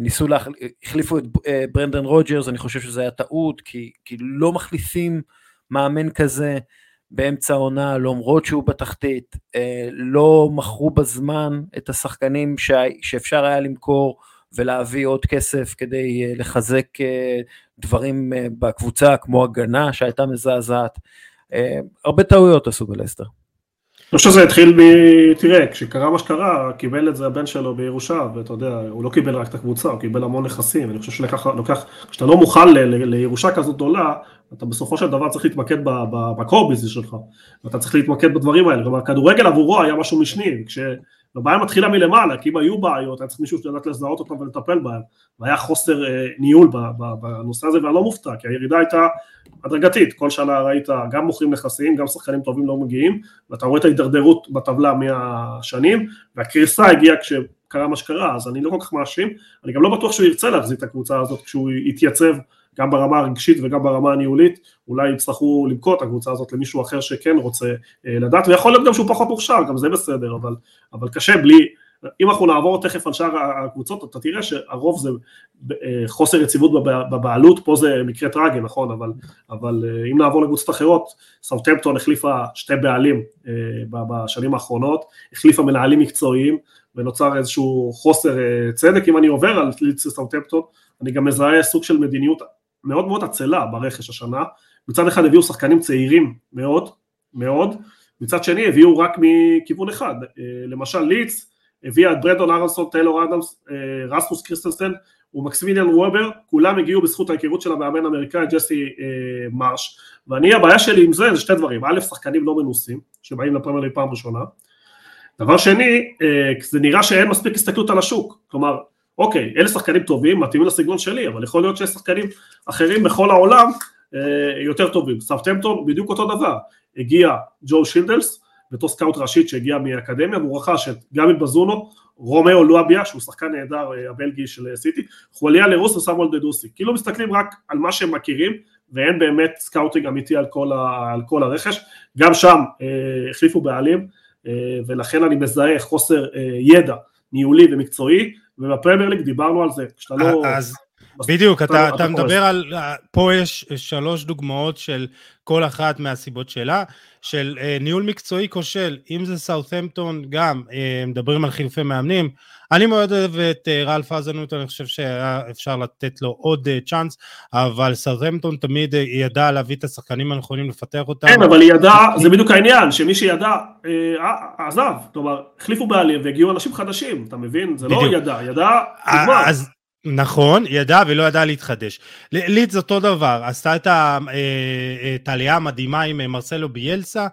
ניסו, לה, החליפו את ברנדן רוג'רס, אני חושב שזה היה טעות, כי, כי לא מחליפים מאמן כזה. באמצע העונה, למרות שהוא בתחתית, אה, לא מכרו בזמן את השחקנים שאפשר היה למכור ולהביא עוד כסף כדי אה, לחזק אה, דברים בקבוצה, כמו הגנה שהייתה מזעזעת. הרבה טעויות עשו בלסטר. חושב שזה התחיל מ... תראה, כשקרה מה שקרה, קיבל את זה הבן שלו בירושה, ואתה יודע, הוא לא קיבל רק את הקבוצה, הוא קיבל המון נכסים, אני חושב שלקח, לוקח, כשאתה לא מוכן ל, ל, לירושה כזאת גדולה, אתה בסופו של דבר צריך להתמקד בקור ביזנס שלך, ואתה צריך להתמקד בדברים האלה, כלומר, כדורגל עבורו היה משהו משני, כש... הבעיה מתחילה מלמעלה, כי אם היו בעיות, היה צריך מישהו שיודעת לזהות אותם ולטפל בהם, והיה חוסר אה, ניהול בנושא הזה, ואני לא מופתע, כי הירידה הייתה הדרגתית, כל שנה ראית גם מוכרים נכסים, גם שחקנים טובים לא מגיעים, ואתה רואה את ההידרדרות בטבלה מהשנים, והקריסה הגיעה כש... קרה מה שקרה, אז אני לא כל כך מאשים, אני גם לא בטוח שהוא ירצה להחזיק את הקבוצה הזאת כשהוא יתייצב גם ברמה הרגשית וגם ברמה הניהולית, אולי יצטרכו למכור את הקבוצה הזאת למישהו אחר שכן רוצה אה, לדעת, ויכול להיות גם שהוא פחות מוכשר, גם זה בסדר, אבל, אבל קשה בלי, אם אנחנו נעבור תכף על שאר הקבוצות, אתה תראה שהרוב זה אה, חוסר יציבות בבעלות, פה זה מקרה טרגי, נכון, אבל, אבל אה, אם נעבור לקבוצות אחרות, סאוטמפטון החליפה שתי בעלים בשנים האחרונות, החליפה מנהלים מקצועיים, ונוצר איזשהו חוסר צדק, אם אני עובר על סאוטמפטון, אני גם מזהה סוג של מדיניות מאוד מאוד עצלה ברכש השנה, מצד אחד הביאו שחקנים צעירים מאוד, מאוד, מצד שני הביאו רק מכיוון אחד, אה, למשל לידס הביאה את ברנדן ארונסון, טיילור אדמס, אה, רסמוס קריסטנסן ומקסימיליאן וובר, כולם הגיעו בזכות ההיכרות של המאמן האמריקאי ג'סי אה, מרש, ואני הבעיה שלי עם זה זה שתי דברים, א' שחקנים לא מנוסים, שבאים לפרמייר פעם ראשונה, דבר שני, זה נראה שאין מספיק הסתכלות על השוק, כלומר אוקיי, אלה שחקנים טובים, מתאימים לסגנון שלי, אבל יכול להיות שיש שחקנים אחרים בכל העולם אה, יותר טובים. סאוטהמפטון בדיוק אותו דבר, הגיע ג'ו שילדס, בתור סקאוט ראשית שהגיע מהאקדמיה, והוא רכש את גאבין בזונו, רומאו לאביה, שהוא שחקן נהדר אה, הבלגי של סיטי, חואן לאריוס וסמואל אדוזי. כאילו מסתכלים רק על מה שהם מכירים, ואין באמת scouting אמיתי על כל, ה, על כל הרכש. גם שם אה, החליפו בעלים, אה, ולכן אני מזהה חוסר אה, ידע ניהולי ומקצועי, ובפרמייר ליג דיברנו על זה, כשאתה לא... אז בדיוק, אתה, אתה מדבר על, פה יש שלוש דוגמאות של כל אחת מהסיבות שלה, של uh, ניהול מקצועי כושל, אם זה סאות'מפטון גם, uh, מדברים על חילופי מאמנים, אני מאוד אוהב את uh, רלף אזנות, אני חושב שאפשר לתת לו עוד uh, צ'אנס, אבל סאות'מפטון תמיד uh, ידע להביא את השחקנים הנכונים, לפתח אותם. כן, אבל היא ידעה, זה בדיוק העניין, שמי שידע uh, עזב, כלומר, החליפו בעלים והגיעו אנשים חדשים, אתה מבין? זה לא בדיוק. לא ידע, ידע, נגמר. אז נכון, ידע ולא ידע להתחדש. לידס אותו דבר, עשתה את אה, העלייה המדהימה עם אה, מרסלו ביאלסה,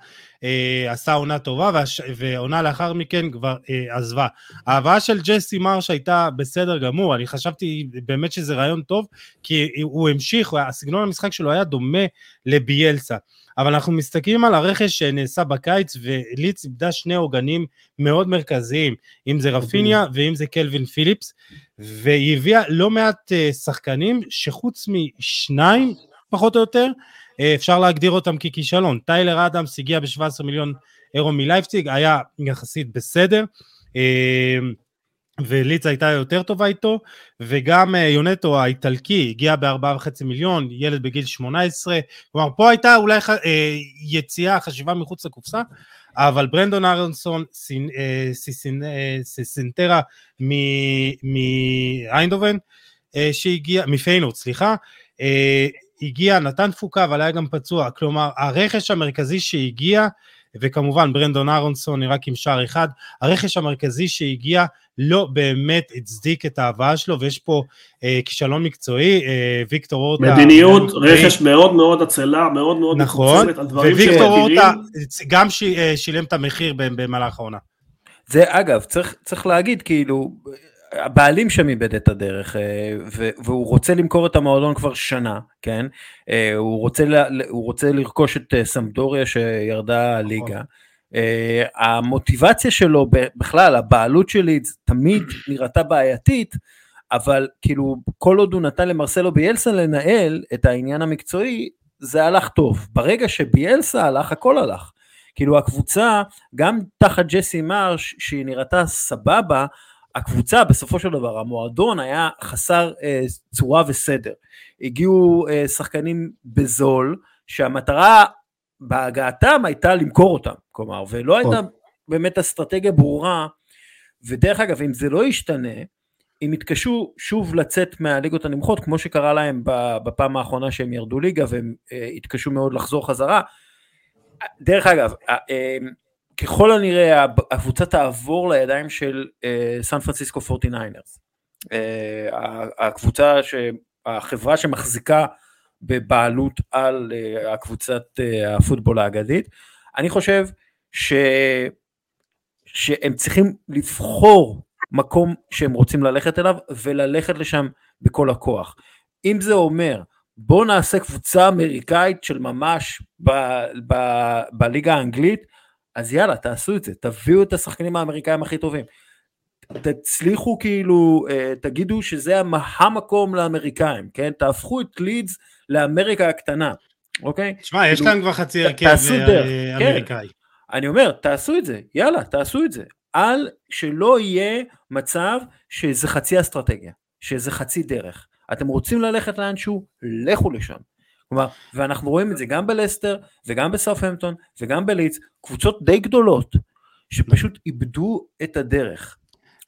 אה, עשתה עונה טובה, ועונה לאחר מכן כבר עזבה. ההבאה של ג'סי מרש הייתה בסדר גמור, אני חשבתי באמת שזה רעיון טוב, כי הוא המשיך, הסגנון המשחק שלו היה דומה לביאלסה. אבל אנחנו מסתכלים על הרכש שנעשה בקיץ, וליץ איבדה שני עוגנים מאוד מרכזיים, אם זה רפיניה ואם זה קלווין פיליפס, והיא הביאה לא מעט uh, שחקנים שחוץ משניים, פחות או יותר, אפשר להגדיר אותם ככישלון. טיילר אדמס הגיע ב-17 מיליון אירו מלייפציג, היה יחסית בסדר. Uh, וליץ הייתה יותר טובה איתו, וגם אה, יונטו האיטלקי הגיע ב-4.5 מיליון, ילד בגיל 18, כלומר פה הייתה אולי אה, יציאה, חשיבה מחוץ לקופסה, אבל ברנדון ארנסון, סיסנטרה אה, מאיינדובן, שהגיע, מפיינורד, סליחה, הגיע, נתן תפוקה, אבל היה גם פצוע, כלומר הרכש המרכזי שהגיע, וכמובן ברנדון אהרונסון רק עם שער אחד, הרכש המרכזי שהגיע לא באמת הצדיק את ההבאה שלו, ויש פה אה, כישלון מקצועי, אה, ויקטור אורטה... מדיניות רכש מאוד מאוד עצלה, מאוד מאוד נכון, וויקטור אורטה גם ש, אה, שילם את המחיר במהלך העונה. זה אגב, צריך, צריך להגיד כאילו, הבעלים שם איבד את הדרך, אה, והוא רוצה למכור את המועדון כבר שנה, כן? אה, הוא רוצה, הוא רוצה לרכוש את אה, סמדוריה שירדה נכון. ליגה. המוטיבציה שלו בכלל, הבעלות שלי תמיד נראתה בעייתית, אבל כאילו כל עוד הוא נתן למרסלו ביאלסה לנהל את העניין המקצועי, זה הלך טוב. ברגע שביאלסה הלך, הכל הלך. כאילו הקבוצה, גם תחת ג'סי מרש, שהיא נראתה סבבה, הקבוצה בסופו של דבר, המועדון היה חסר אה, צורה וסדר. הגיעו אה, שחקנים בזול, שהמטרה בהגעתם הייתה למכור אותם, כלומר, ולא הייתה באמת אסטרטגיה ברורה, ודרך אגב, אם זה לא ישתנה, הם יתקשו שוב לצאת מהליגות הנמוכות, כמו שקרה להם בפעם האחרונה שהם ירדו ליגה, והם אה, יתקשו מאוד לחזור חזרה. דרך אגב, אה, ככל הנראה הקבוצה תעבור לידיים של סן פרנסיסקו 49ers. הקבוצה, החברה שמחזיקה בבעלות על uh, הקבוצת הפוטבול האגדית. אני חושב ש... שהם צריכים לבחור מקום שהם רוצים ללכת אליו וללכת לשם בכל הכוח. אם זה אומר בואו נעשה קבוצה אמריקאית של ממש בליגה האנגלית, אז יאללה, תעשו את זה, תביאו את השחקנים האמריקאים הכי טובים. תצליחו כאילו, אה, תגידו שזה המקום לאמריקאים, כן? תהפכו את לידס לאמריקה הקטנה, אוקיי? תשמע, יש כאילו, להם כבר חצי הרכב כן. אמריקאי. כן. אני אומר, תעשו את זה, יאללה, תעשו את זה. אל שלא יהיה מצב שזה חצי אסטרטגיה, שזה חצי דרך. אתם רוצים ללכת לאנשהו, לכו לשם. כלומר, ואנחנו רואים את זה גם בלסטר וגם בסאופהמפטון וגם בליץ, קבוצות די גדולות שפשוט איבדו את הדרך.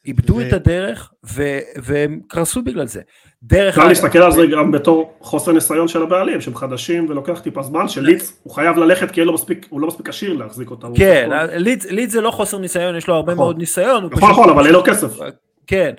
איבדו ו... את הדרך ו... והם קרסו בגלל זה. דרך... אפשר להסתכל על זה גם בתור חוסר ניסיון של הבעלים, שהם חדשים ולוקח טיפה זמן, שליץ הוא חייב ללכת כי לא מספיק, הוא לא מספיק עשיר להחזיק אותם. כן, ליץ, ליץ זה לא חוסר ניסיון, יש לו הרבה נכון. מאוד ניסיון. נכון, נכון, אבל אין לו כסף. כן.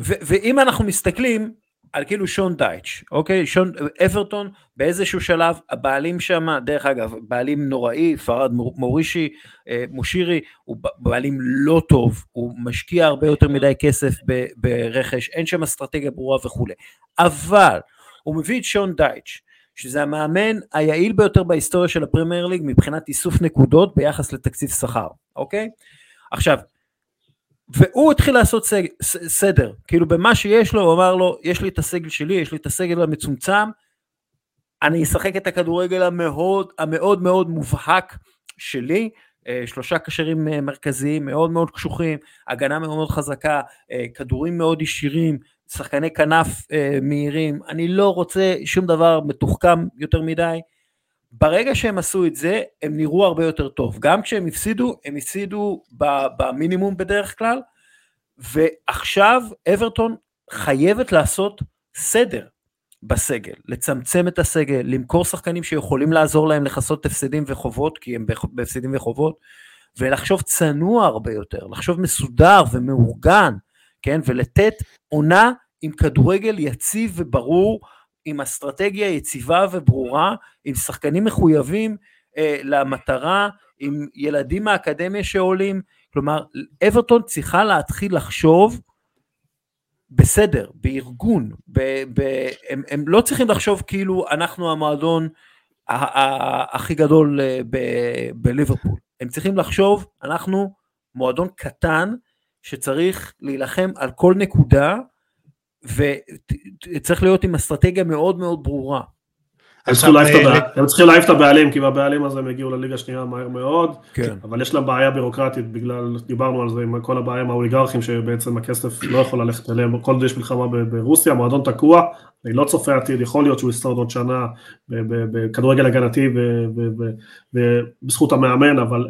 ואם אנחנו מסתכלים, על כאילו שון דייץ', אוקיי? שון, אברטון באיזשהו שלב, הבעלים שם, דרך אגב, בעלים נוראי, פרד מורישי, אה, מושירי, הוא בעלים לא טוב, הוא משקיע הרבה יותר מדי כסף ברכש, אין שם אסטרטגיה ברורה וכולי. אבל, הוא מביא את שון דייץ', שזה המאמן היעיל ביותר בהיסטוריה של הפרמייר ליג מבחינת איסוף נקודות ביחס לתקציב שכר, אוקיי? עכשיו, והוא התחיל לעשות סג, סדר, כאילו במה שיש לו, הוא אמר לו, יש לי את הסגל שלי, יש לי את הסגל המצומצם, אני אשחק את הכדורגל המאוד המאוד מאוד מובהק שלי, אה, שלושה קשרים אה, מרכזיים מאוד מאוד קשוחים, הגנה מאוד מאוד חזקה, אה, כדורים מאוד ישירים, שחקני כנף מהירים, אני לא רוצה שום דבר מתוחכם יותר מדי. ברגע שהם עשו את זה, הם נראו הרבה יותר טוב. גם כשהם הפסידו, הם הפסידו במינימום בדרך כלל, ועכשיו אברטון חייבת לעשות סדר בסגל, לצמצם את הסגל, למכור שחקנים שיכולים לעזור להם לכסות הפסדים וחובות, כי הם בהפסדים וחובות, ולחשוב צנוע הרבה יותר, לחשוב מסודר ומאורגן, כן, ולתת עונה עם כדורגל יציב וברור, עם אסטרטגיה יציבה וברורה, עם שחקנים מחויבים אה, למטרה, עם ילדים מהאקדמיה שעולים, כלומר, אברטון צריכה להתחיל לחשוב בסדר, בארגון, ב, ב, הם, הם לא צריכים לחשוב כאילו אנחנו המועדון הכי גדול אה, בליברפול, הם צריכים לחשוב אנחנו מועדון קטן שצריך להילחם על כל נקודה וצריך להיות עם אסטרטגיה מאוד מאוד ברורה. הם צריכים להעיף את הבעלים, כי בבעלים הזה הם הגיעו לליגה השנייה מהר מאוד, כן. אבל יש להם בעיה בירוקרטית בגלל, דיברנו על זה עם כל הבעיה עם האוליגרכים, שבעצם הכסף לא יכול ללכת אליהם, כל עוד יש מלחמה ברוסיה, מועדון תקוע, אני לא צופה עתיד, יכול להיות שהוא ישרוד עוד שנה בכדורגל הגנתי ובזכות המאמן, אבל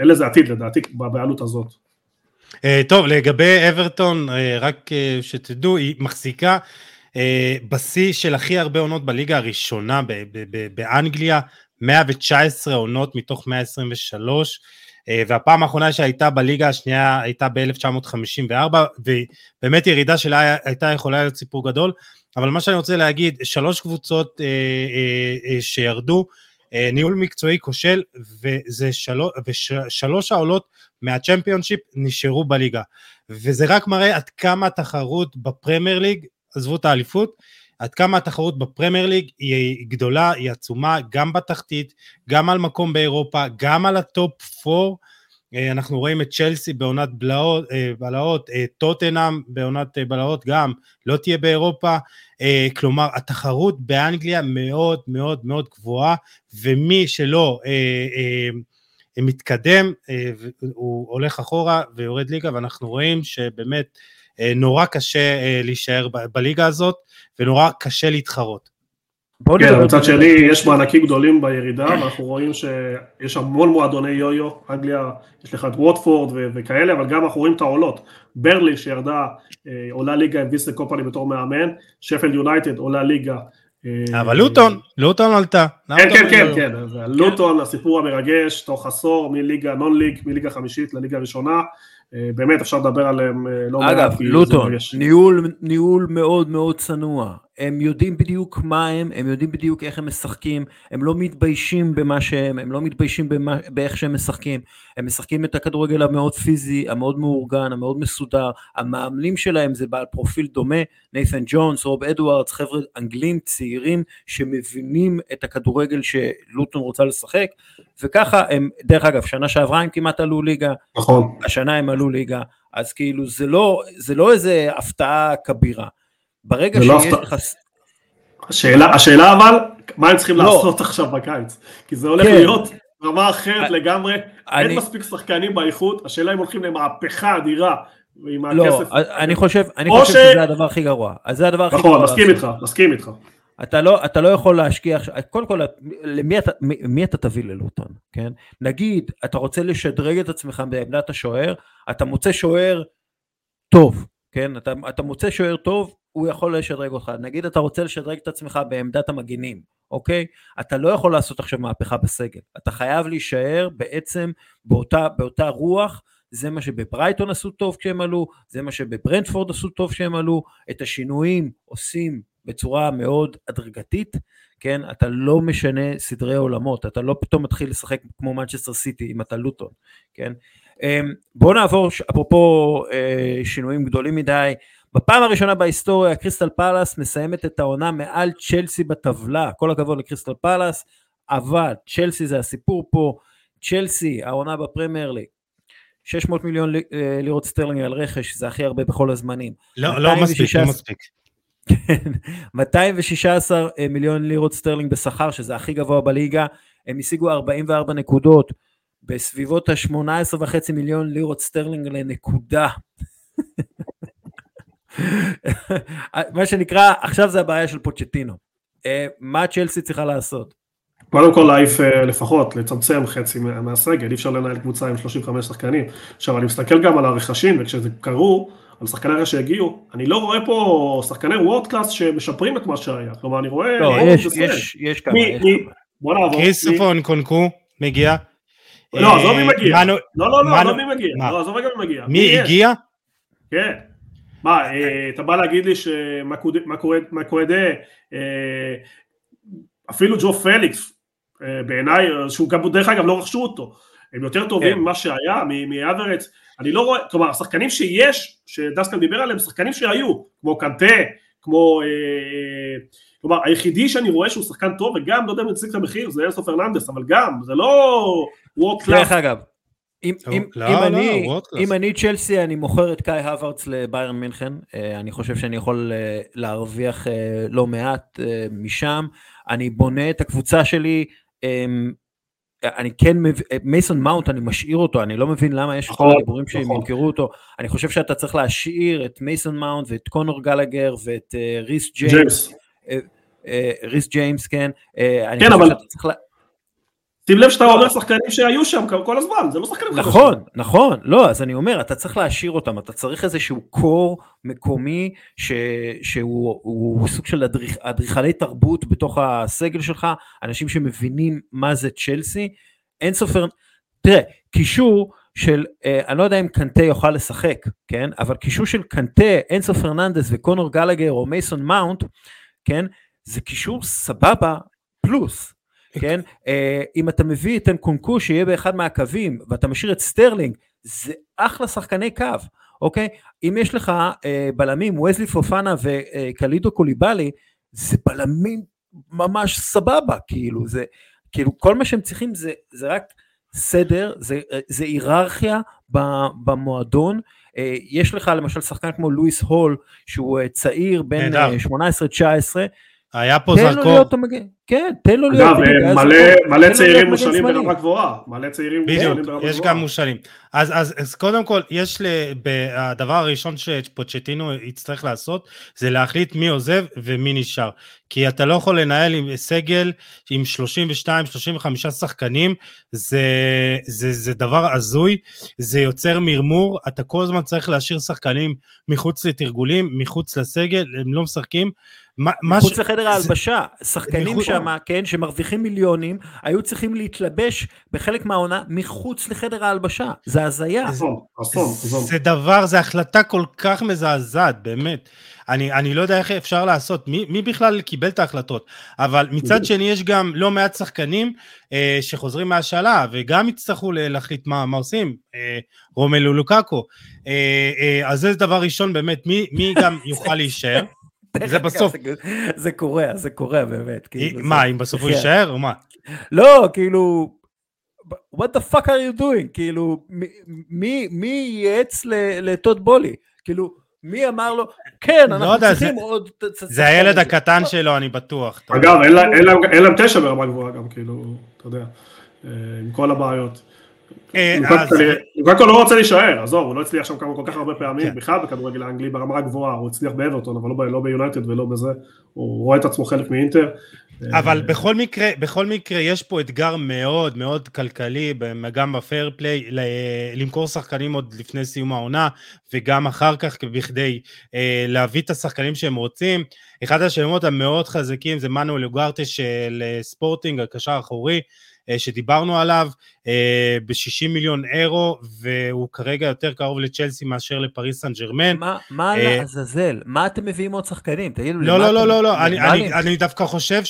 אין לזה עתיד לדעתי בבעלות הזאת. אה, טוב, לגבי אברטון, אה, רק אה, שתדעו, היא מחזיקה בשיא של הכי הרבה עונות בליגה הראשונה באנגליה, 119 עונות מתוך 123, והפעם האחרונה שהייתה בליגה השנייה הייתה ב-1954, ובאמת ירידה שלה הייתה יכולה להיות סיפור גדול, אבל מה שאני רוצה להגיד, שלוש קבוצות שירדו, ניהול מקצועי כושל, וזה שלוש, ושלוש העולות מהצ'מפיונשיפ נשארו בליגה. וזה רק מראה עד כמה התחרות בפרמייר ליג, עזבו את האליפות, עד כמה התחרות בפרמייר ליג היא גדולה, היא עצומה, גם בתחתית, גם על מקום באירופה, גם על ה top 4. אה, אנחנו רואים את צ'לסי בעונת בלעות, אה, בלהות, אה, טוטנאם בעונת בלהות גם, לא תהיה באירופה, כלומר התחרות באנגליה מאוד מאוד מאוד גבוהה, ומי שלא מתקדם, אה, הוא הולך אחורה ויורד ליגה, ואנחנו רואים שבאמת אה, נורא קשה אה, להישאר בליגה הזאת, ונורא קשה להתחרות. כן, מצד שני יש מענקים גדולים בירידה, ואנחנו רואים שיש המון מועדוני יו-יו, אנגליה, יש לך את ווטפורד וכאלה, אבל גם אנחנו רואים את העולות. ברלי שירדה, עולה ליגה עם ויסטר קופני בתור מאמן, שפלד יונייטד עולה ליגה אבל לוטון, לוטון עלתה. כן, כן, כן, כן, לוטון, הסיפור המרגש, תוך עשור מליגה נון ליג, מליגה חמישית לליגה הראשונה, אה, באמת אפשר לדבר עליהם אה, לא מעט. אגב, לוטון, ניהול מאוד מאוד צנוע, הם יודעים בדיוק מה הם, הם יודעים בדיוק איך הם משחקים, הם לא מתביישים במה שהם, הם לא מתביישים במה, באיך שהם משחקים, הם משחקים את הכדורגל המאוד פיזי, המאוד מאורגן, המאוד מסודר, המאמנים שלהם זה בעל פרופיל דומה, נייתן ג'ונס, רוב אדוארדס, חבר'ה אנגלים צעירים שמבינים את הכדורגל שלוטון רוצה לשחק, וככה הם, דרך אגב, שנה שעברה הם כמעט עלו ליגה, נכון. השנה הם עלו ליגה, אז כאילו זה לא, זה לא איזה הפתעה כבירה. ברגע לא שיש. לך... השאלה, השאלה אבל, מה הם צריכים לא. לעשות עכשיו בקיץ? כי זה הולך כן. להיות רמה אחרת אני- לגמרי, אני- אין מספיק שחקנים באיכות, השאלה אם הולכים למהפכה אדירה עם לא, הכסף. אני חושב, אני חושב ש- שזה הדבר הכי גרוע. אז זה הדבר הכי גרוע. נכון, מסכים. איתך, מסכים איתך. אתה לא, אתה לא יכול להשקיע עכשיו, קודם כל, למי אתה, מי, מי אתה תביא ללוטון, כן? נגיד, אתה רוצה לשדרג את עצמך בעמדת השוער, אתה מוצא שוער טוב, כן? אתה, אתה מוצא שוער טוב, הוא יכול לשדרג אותך. נגיד, אתה רוצה לשדרג את עצמך בעמדת המגינים, אוקיי? אתה לא יכול לעשות עכשיו מהפכה בסגל. אתה חייב להישאר בעצם באותה, באותה רוח, זה מה שבברייטון עשו טוב כשהם עלו, זה מה שבברנדפורד עשו טוב כשהם עלו, את השינויים עושים בצורה מאוד הדרגתית, כן? אתה לא משנה סדרי עולמות, אתה לא פתאום מתחיל לשחק כמו מנצ'סטר סיטי אם אתה לוטון, כן? אמ, בואו נעבור, אפרופו אה, שינויים גדולים מדי, בפעם הראשונה בהיסטוריה קריסטל פאלאס מסיימת את העונה מעל צ'לסי בטבלה, כל הכבוד לקריסטל פאלאס, אבל צ'לסי זה הסיפור פה, צ'לסי, העונה בפרמייר ליג, 600 מיליון אה, לירות סטרלינג על רכש, זה הכי הרבה בכל הזמנים. לא, לא מספיק, 216 לא מספיק. 216 אה, מיליון לירות סטרלינג בשכר, שזה הכי גבוה בליגה, הם השיגו 44 נקודות, בסביבות ה-18.5 מיליון לירות סטרלינג לנקודה. [laughs] מה שנקרא, עכשיו זה הבעיה של פוצ'טינו. אה, מה צ'לסי צריכה לעשות? קודם כל להעיף אה, לפחות, לצמצם חצי מה- מהסגל, אי אפשר לנהל קבוצה עם 35 שחקנים. עכשיו אני מסתכל גם על הרכשים, וכשזה קרו, על שחקני הרכש שהגיעו, אני לא רואה פה שחקני וורד קלאס שמשפרים את מה שהיה. כלומר אני רואה... לא, רוב יש. יש, יש כמה, יש כמה. בוא נעבור. כריסטופון קונקו מגיע. לא, עזוב מי אה, מגיע. לא, לא, לא, עזוב מי מגיע. לא, עזוב רגע מי מגיע. מי? הגיע? כן. מה, אה, אתה בא להגיד לי שמקוידה, אפילו ג'ו פליקס, אה, בעיניי, אה, שהוא גם, דרך אגב, לא רכשו אותו, הם יותר טובים כן. ממה שהיה, מאברץ, אני לא רואה, כלומר, השחקנים שיש, שדסקל דיבר עליהם, שחקנים שהיו, כמו קנטה, כמו, אה, אה, כלומר, היחידי שאני רואה שהוא שחקן טוב, וגם, לא יודע אם נציג את המחיר, זה אלסו פרננדס, אבל גם, זה לא דרך אגב, אם, לא, אם, לא, אם, לא, אני, קלאס. אם אני צ'לסי, אני מוכר את קאי האברץ לבאיירן מינכן, אה, אני חושב שאני יכול אה, להרוויח אה, לא מעט משם, אני בונה את הקבוצה שלי, אה, אני כן מבין, מייסון מאונט אני משאיר אותו, אני לא מבין למה יש כל נכון, הדיבורים שהם נכון. ימכרו אותו, אני חושב שאתה צריך להשאיר את מייסון מאונט ואת קונור גלאגר ואת ריס ג'יימס, ריס ג'יימס, כן, כן, אבל- שים לב שאתה אומר שחקנים שהיו שם כל הזמן, זה לא שחקנים חדשים. נכון, נכון, לא, אז אני אומר, אתה צריך להשאיר אותם, אתה צריך איזשהו core מקומי ש, שהוא הוא סוג של אדריכ, אדריכלי תרבות בתוך הסגל שלך, אנשים שמבינים מה זה צ'לסי, אין סוף, תראה, קישור של, אה, אני לא יודע אם קנטה יוכל לשחק, כן, אבל קישור של קנטה, אנסו פרננדס וקונור גלאגר או מייסון מאונט, כן, זה קישור סבבה פלוס. כן? אה, אם אתה מביא את אנקונקו שיהיה באחד מהקווים ואתה משאיר את סטרלינג, זה אחלה שחקני קו, אוקיי? אם יש לך אה, בלמים, ווסלי פופאנה וקלידו קוליבאלי, זה בלמים ממש סבבה, כאילו, זה, כאילו, כל מה שהם צריכים זה, זה רק סדר, זה, זה היררכיה במועדון. אה, יש לך למשל שחקן כמו לואיס הול, שהוא צעיר, בן נהדר. אה, 18-19, היה פה תן לו זרקור. להיות המגן, כן, תן לו להיות, בדיוק, היה מלא, צעירים מושאלים. ברמה גבוהה, מלא צעירים בדיוק, מושאלים ברמה גבוהה. יש גם מושאלים. אז, אז, אז קודם כל, יש, ל, הדבר הראשון שפוצ'טינו יצטרך לעשות, זה להחליט מי עוזב ומי נשאר. כי אתה לא יכול לנהל עם סגל עם 32-35 שחקנים, זה, זה, זה דבר הזוי, זה יוצר מרמור, אתה כל הזמן צריך להשאיר שחקנים מחוץ לתרגולים, מחוץ לסגל, הם לא משחקים. מה, מה מחוץ ש- לחדר זה- ההלבשה, שחקנים מחוץ- שם, כן, שמרוויחים מיליונים, היו צריכים להתלבש בחלק מהעונה מחוץ לחדר ההלבשה, זה הזיה. זה דבר, זו החלטה כל כך מזעזעת, באמת. אני, אני לא יודע איך אפשר לעשות, מי, מי בכלל קיבל את ההחלטות, אבל מצד שני יש גם לא מעט שחקנים אה, שחוזרים מהשאלה, וגם יצטרכו להחליט מה, מה עושים, אה, רומלו לוקאקו. אה, אה, אז זה דבר ראשון באמת, מי, מי גם [laughs] יוכל להישאר? זה בסוף. זה קורה, זה קורה באמת. כאילו, מה, אם בסוף הוא יישאר או מה? לא, כאילו, what the fuck are you doing? כאילו, מי ייעץ לטוד בולי? כאילו, מי אמר לו, כן, לא אנחנו צריכים עוד... זה הילד הקטן שלו, אני בטוח. אגב, אין להם תשע ברמה גבוהה גם, כאילו, אתה יודע, אה, עם כל הבעיות. לוקקו לא רוצה להישאר, עזוב, הוא לא הצליח שם כל כך הרבה פעמים, כן. בכלל בכדורגל האנגלי ברמה הגבוהה, הוא הצליח באברטון, אבל לא ביונייטד ולא בזה, הוא רואה את עצמו חלק מאינטר. אבל אה, בכל מקרה, בכל מקרה יש פה אתגר מאוד מאוד כלכלי, גם בפייר פליי, למכור שחקנים עוד לפני סיום העונה, וגם אחר כך בכדי אה, להביא את השחקנים שהם רוצים. אחד השמות המאוד חזקים זה מנואל אוגרטה של אה, ספורטינג, הקשר האחורי, אה, שדיברנו עליו, אה, ב-60 מיליון אירו, והוא כרגע יותר קרוב לצ'לסי מאשר לפריס סן ג'רמן. מה אה, לעזאזל? מה אתם מביאים עוד שחקנים? תגידו לי, לא, לא, לא, לא, לא, אני דווקא חושב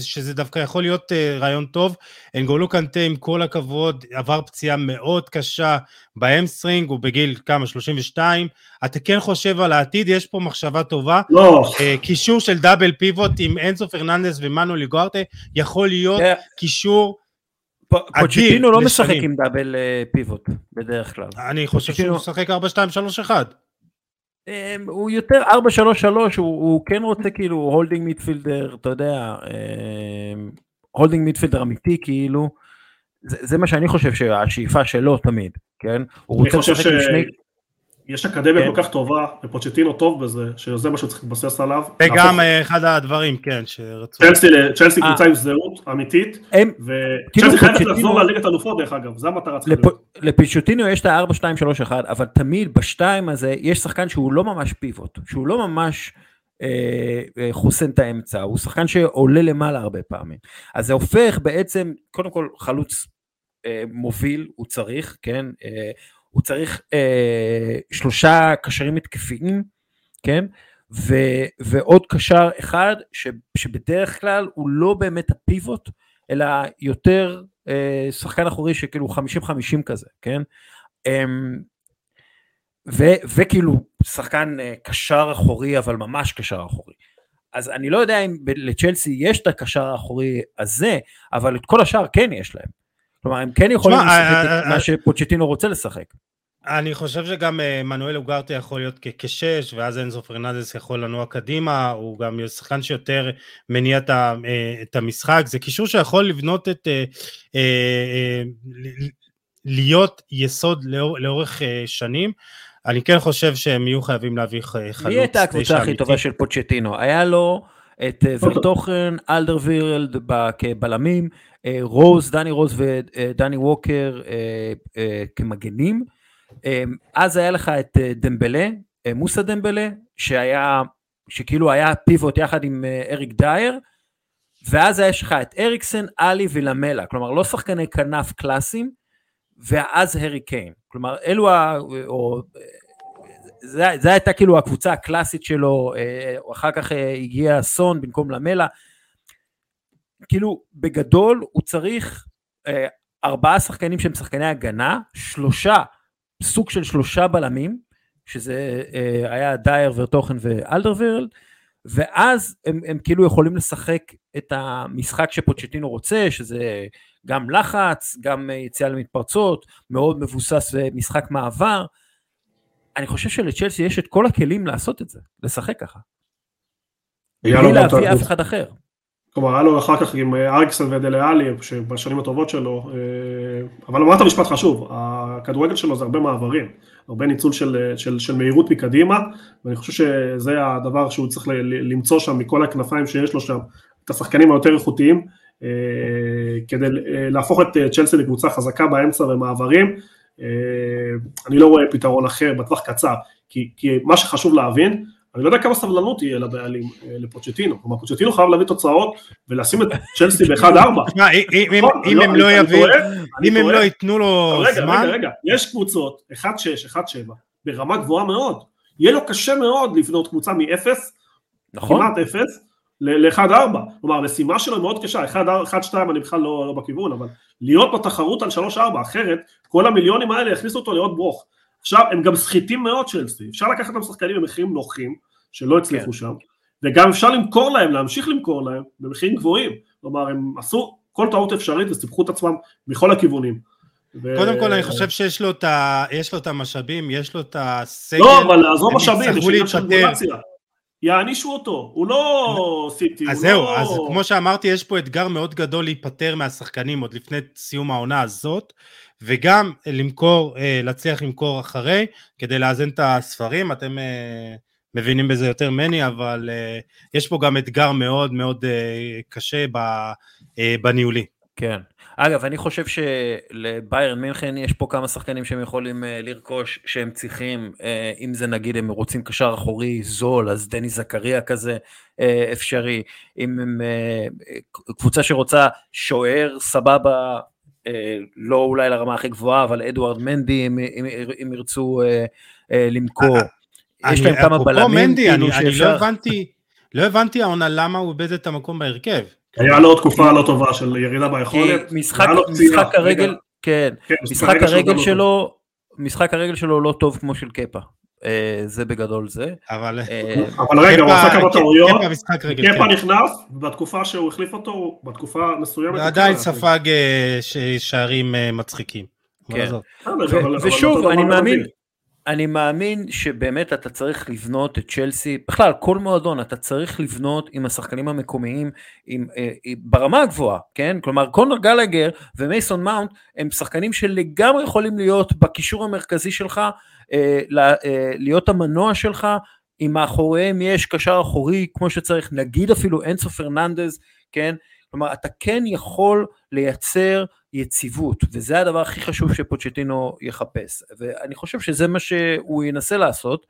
שזה דווקא יכול להיות רעיון טוב. אנגולו קנטה, עם כל הכבוד, עבר פציעה מאוד קשה בהמסטרינג, הוא בגיל כמה? 32. אתה כן חושב על העתיד, יש פה מחשבה טובה. לא. קישור של double pivot עם אנסו פרננדס ומנואל אוגרטה, יכול להיות קישור פוצ'טינו לא משחק עם double אה, pivot בדרך כלל. אני חושב שהוא משחק 4-2-3-1. אמ, הוא יותר 4-3-3, הוא כן רוצה כאילו holding midfielder, אתה יודע, holding midfielder אמיתי כאילו. זה מה שאני חושב שהשאיפה שלו תמיד, כן? הוא רוצה לשחק עם שני... יש אקדמיה כן. כל כך טובה, ופוצ'טינו טוב בזה, שזה מה שהוא צריך להתבסס עליו. וגם אה, אחד הדברים, כן, שרצו. צ'לסי אה. קבוצה עם זהות אמיתית, וצ'לסי כאילו חייבת לחזור לליגת אלופות דרך אגב, זה המטרה צריכה להיות. לפוצ'טינו יש את ה-4, 2, 3, 1, אבל תמיד בשתיים הזה יש שחקן שהוא לא ממש פיבוט, שהוא לא ממש... אה, חוסן את האמצע, הוא שחקן שעולה למעלה הרבה פעמים. אז זה הופך בעצם, קודם כל חלוץ מוביל, הוא צריך, כן? הוא צריך אה, שלושה קשרים התקפיים, כן? ו, ועוד קשר אחד ש, שבדרך כלל הוא לא באמת הפיבוט, אלא יותר אה, שחקן אחורי שכאילו 50-50 כזה, כן? אה, ו, וכאילו שחקן אה, קשר אחורי, אבל ממש קשר אחורי. אז אני לא יודע אם לצ'לסי יש את הקשר האחורי הזה, אבל את כל השאר כן יש להם. כלומר, הם כן יכולים לשחק את אה, מה אה, שפוצ'טינו רוצה לשחק. אני חושב שגם מנואל אוגרטה יכול להיות כשש, ואז אנזו פרננדס יכול לנוע קדימה, הוא גם שחקן שיותר מניע את המשחק, זה קישור שיכול לבנות את, להיות יסוד לאורך שנים. אני כן חושב שהם יהיו חייבים להביא חלוץ. מי הייתה הקבוצה הכי טובה של פוצ'טינו? היה לו את ורטוכן, אלדרווירלד כבלמים, רוז, דני רוז ודני ווקר כמגנים. אז היה לך את דמבלה, מוסא דמבלה, שהיה, שכאילו היה פיבוט יחד עם אריק דייר, ואז יש לך את אריקסן, עלי ולמלה, כלומר לא שחקני כנף קלאסיים, ואז הרי קיין, כלומר אלו ה... או, זה, זה הייתה כאילו הקבוצה הקלאסית שלו, אחר כך הגיע סון במקום למלה, כאילו בגדול הוא צריך ארבעה שחקנים שהם שחקני הגנה, שלושה, סוג של שלושה בלמים, שזה היה דייר ורטוכן ואלדרווירלד, ואז הם, הם כאילו יכולים לשחק את המשחק שפוצ'טינו רוצה, שזה גם לחץ, גם יציאה למתפרצות, מאוד מבוסס משחק מעבר. אני חושב שלצ'לסי יש את כל הכלים לעשות את זה, לשחק ככה. בלי להביא אף אחד אחר. כלומר, היה לו אחר כך עם אריקסון ודלה בשנים הטובות שלו, אה, אבל אמרת משפט חשוב, הכדורגל שלו זה הרבה מעברים, הרבה ניצול של, של, של מהירות מקדימה, ואני חושב שזה הדבר שהוא צריך למצוא שם מכל הכנפיים שיש לו שם, את השחקנים היותר איכותיים, אה, כדי אה, להפוך את צ'לסי לקבוצה חזקה באמצע ומעברים, אני לא רואה פתרון אחר בטווח קצר, כי, כי מה שחשוב להבין, אני לא יודע כמה סבלנות תהיה לבעלים, אה, לפוצ'טינו, כלומר פוצ'טינו חייב להביא תוצאות ולשים את צ'לסי ב-1-4. [laughs] נכון, אם הם לא יביאו, אם הם לא ייתנו לו זמן... רגע, רגע, יש קבוצות, 1-6, 1-7, ברמה גבוהה מאוד, יהיה לו קשה מאוד לבנות קבוצה מ-0, נכון. כמעט 0, ל-1-4, כלומר המשימה שלו מאוד קשה, 1-2 אני בכלל לא, לא בכיוון, אבל להיות בתחרות על 3-4, אחרת כל המיליונים האלה יכניסו אותו לעוד ברוך. עכשיו, הם גם סחיטים מאוד צ'לסי, אפשר לקחת אותם שחקנים במחירים נוחים, שלא הצליחו כן. שם, וגם אפשר למכור להם, להמשיך למכור להם במחירים גבוהים, כלומר הם עשו כל טעות אפשרית וסיפחו את עצמם מכל הכיוונים. ו... קודם כל אני חושב שיש לו את, ה... לו את המשאבים, יש לו את הסגל. לא, אבל עזוב משאבים, יש עניין של רגולציה. יענישו אותו, הוא לא סיטי, אז זהו, לא... אז כמו שאמרתי, יש פה אתגר מאוד גדול להיפטר מהשחקנים עוד לפני סיום העונה הזאת, וגם למכור, אה, להצליח למכור אחרי, כדי לאזן את הספרים, אתם אה, מבינים בזה יותר ממני, אבל אה, יש פה גם אתגר מאוד מאוד קשה בניהולי. כן. אגב, אני חושב שלביירן מינכן יש פה כמה שחקנים שהם יכולים לרכוש שהם צריכים, אם זה נגיד הם רוצים קשר אחורי זול, אז דני זכריה כזה אפשרי, אם הם קבוצה שרוצה שוער סבבה, אה, לא אולי לרמה הכי גבוהה, אבל אדוארד מנדי, אם, אם, אם ירצו אה, אה, למכור. יש להם כמה בלמים. מנדי, כאילו אני, אני לא הבנתי, לא הבנתי העונה למה הוא איבד את המקום בהרכב. היה לו תקופה לא טובה של ירידה ביכולת. משחק, משחק הרגל, כן, כן משחק הרגל שלו, משחק הרגל שלו לא טוב כמו של קפה. אה, זה בגדול זה. אבל אה, אבל רגע, הוא עשה כמה טעויות, קפה כן. נכנס, בתקופה שהוא החליף אותו, בתקופה מסוימת. ועדיין ספג אה, שערים מצחיקים. כן. ושוב, אני מאמין, אני מאמין שבאמת אתה צריך לבנות את צ'לסי, בכלל כל מועדון אתה צריך לבנות עם השחקנים המקומיים עם, אה, ברמה הגבוהה, כן? כלומר קונר גלגר ומייסון מאונט הם שחקנים שלגמרי יכולים להיות בקישור המרכזי שלך, אה, אה, להיות המנוע שלך, אם מאחוריהם יש קשר אחורי כמו שצריך, נגיד אפילו אנסו פרננדז, כן? כלומר אתה כן יכול לייצר יציבות, וזה הדבר הכי חשוב שפוצ'טינו יחפש, ואני חושב שזה מה שהוא ינסה לעשות.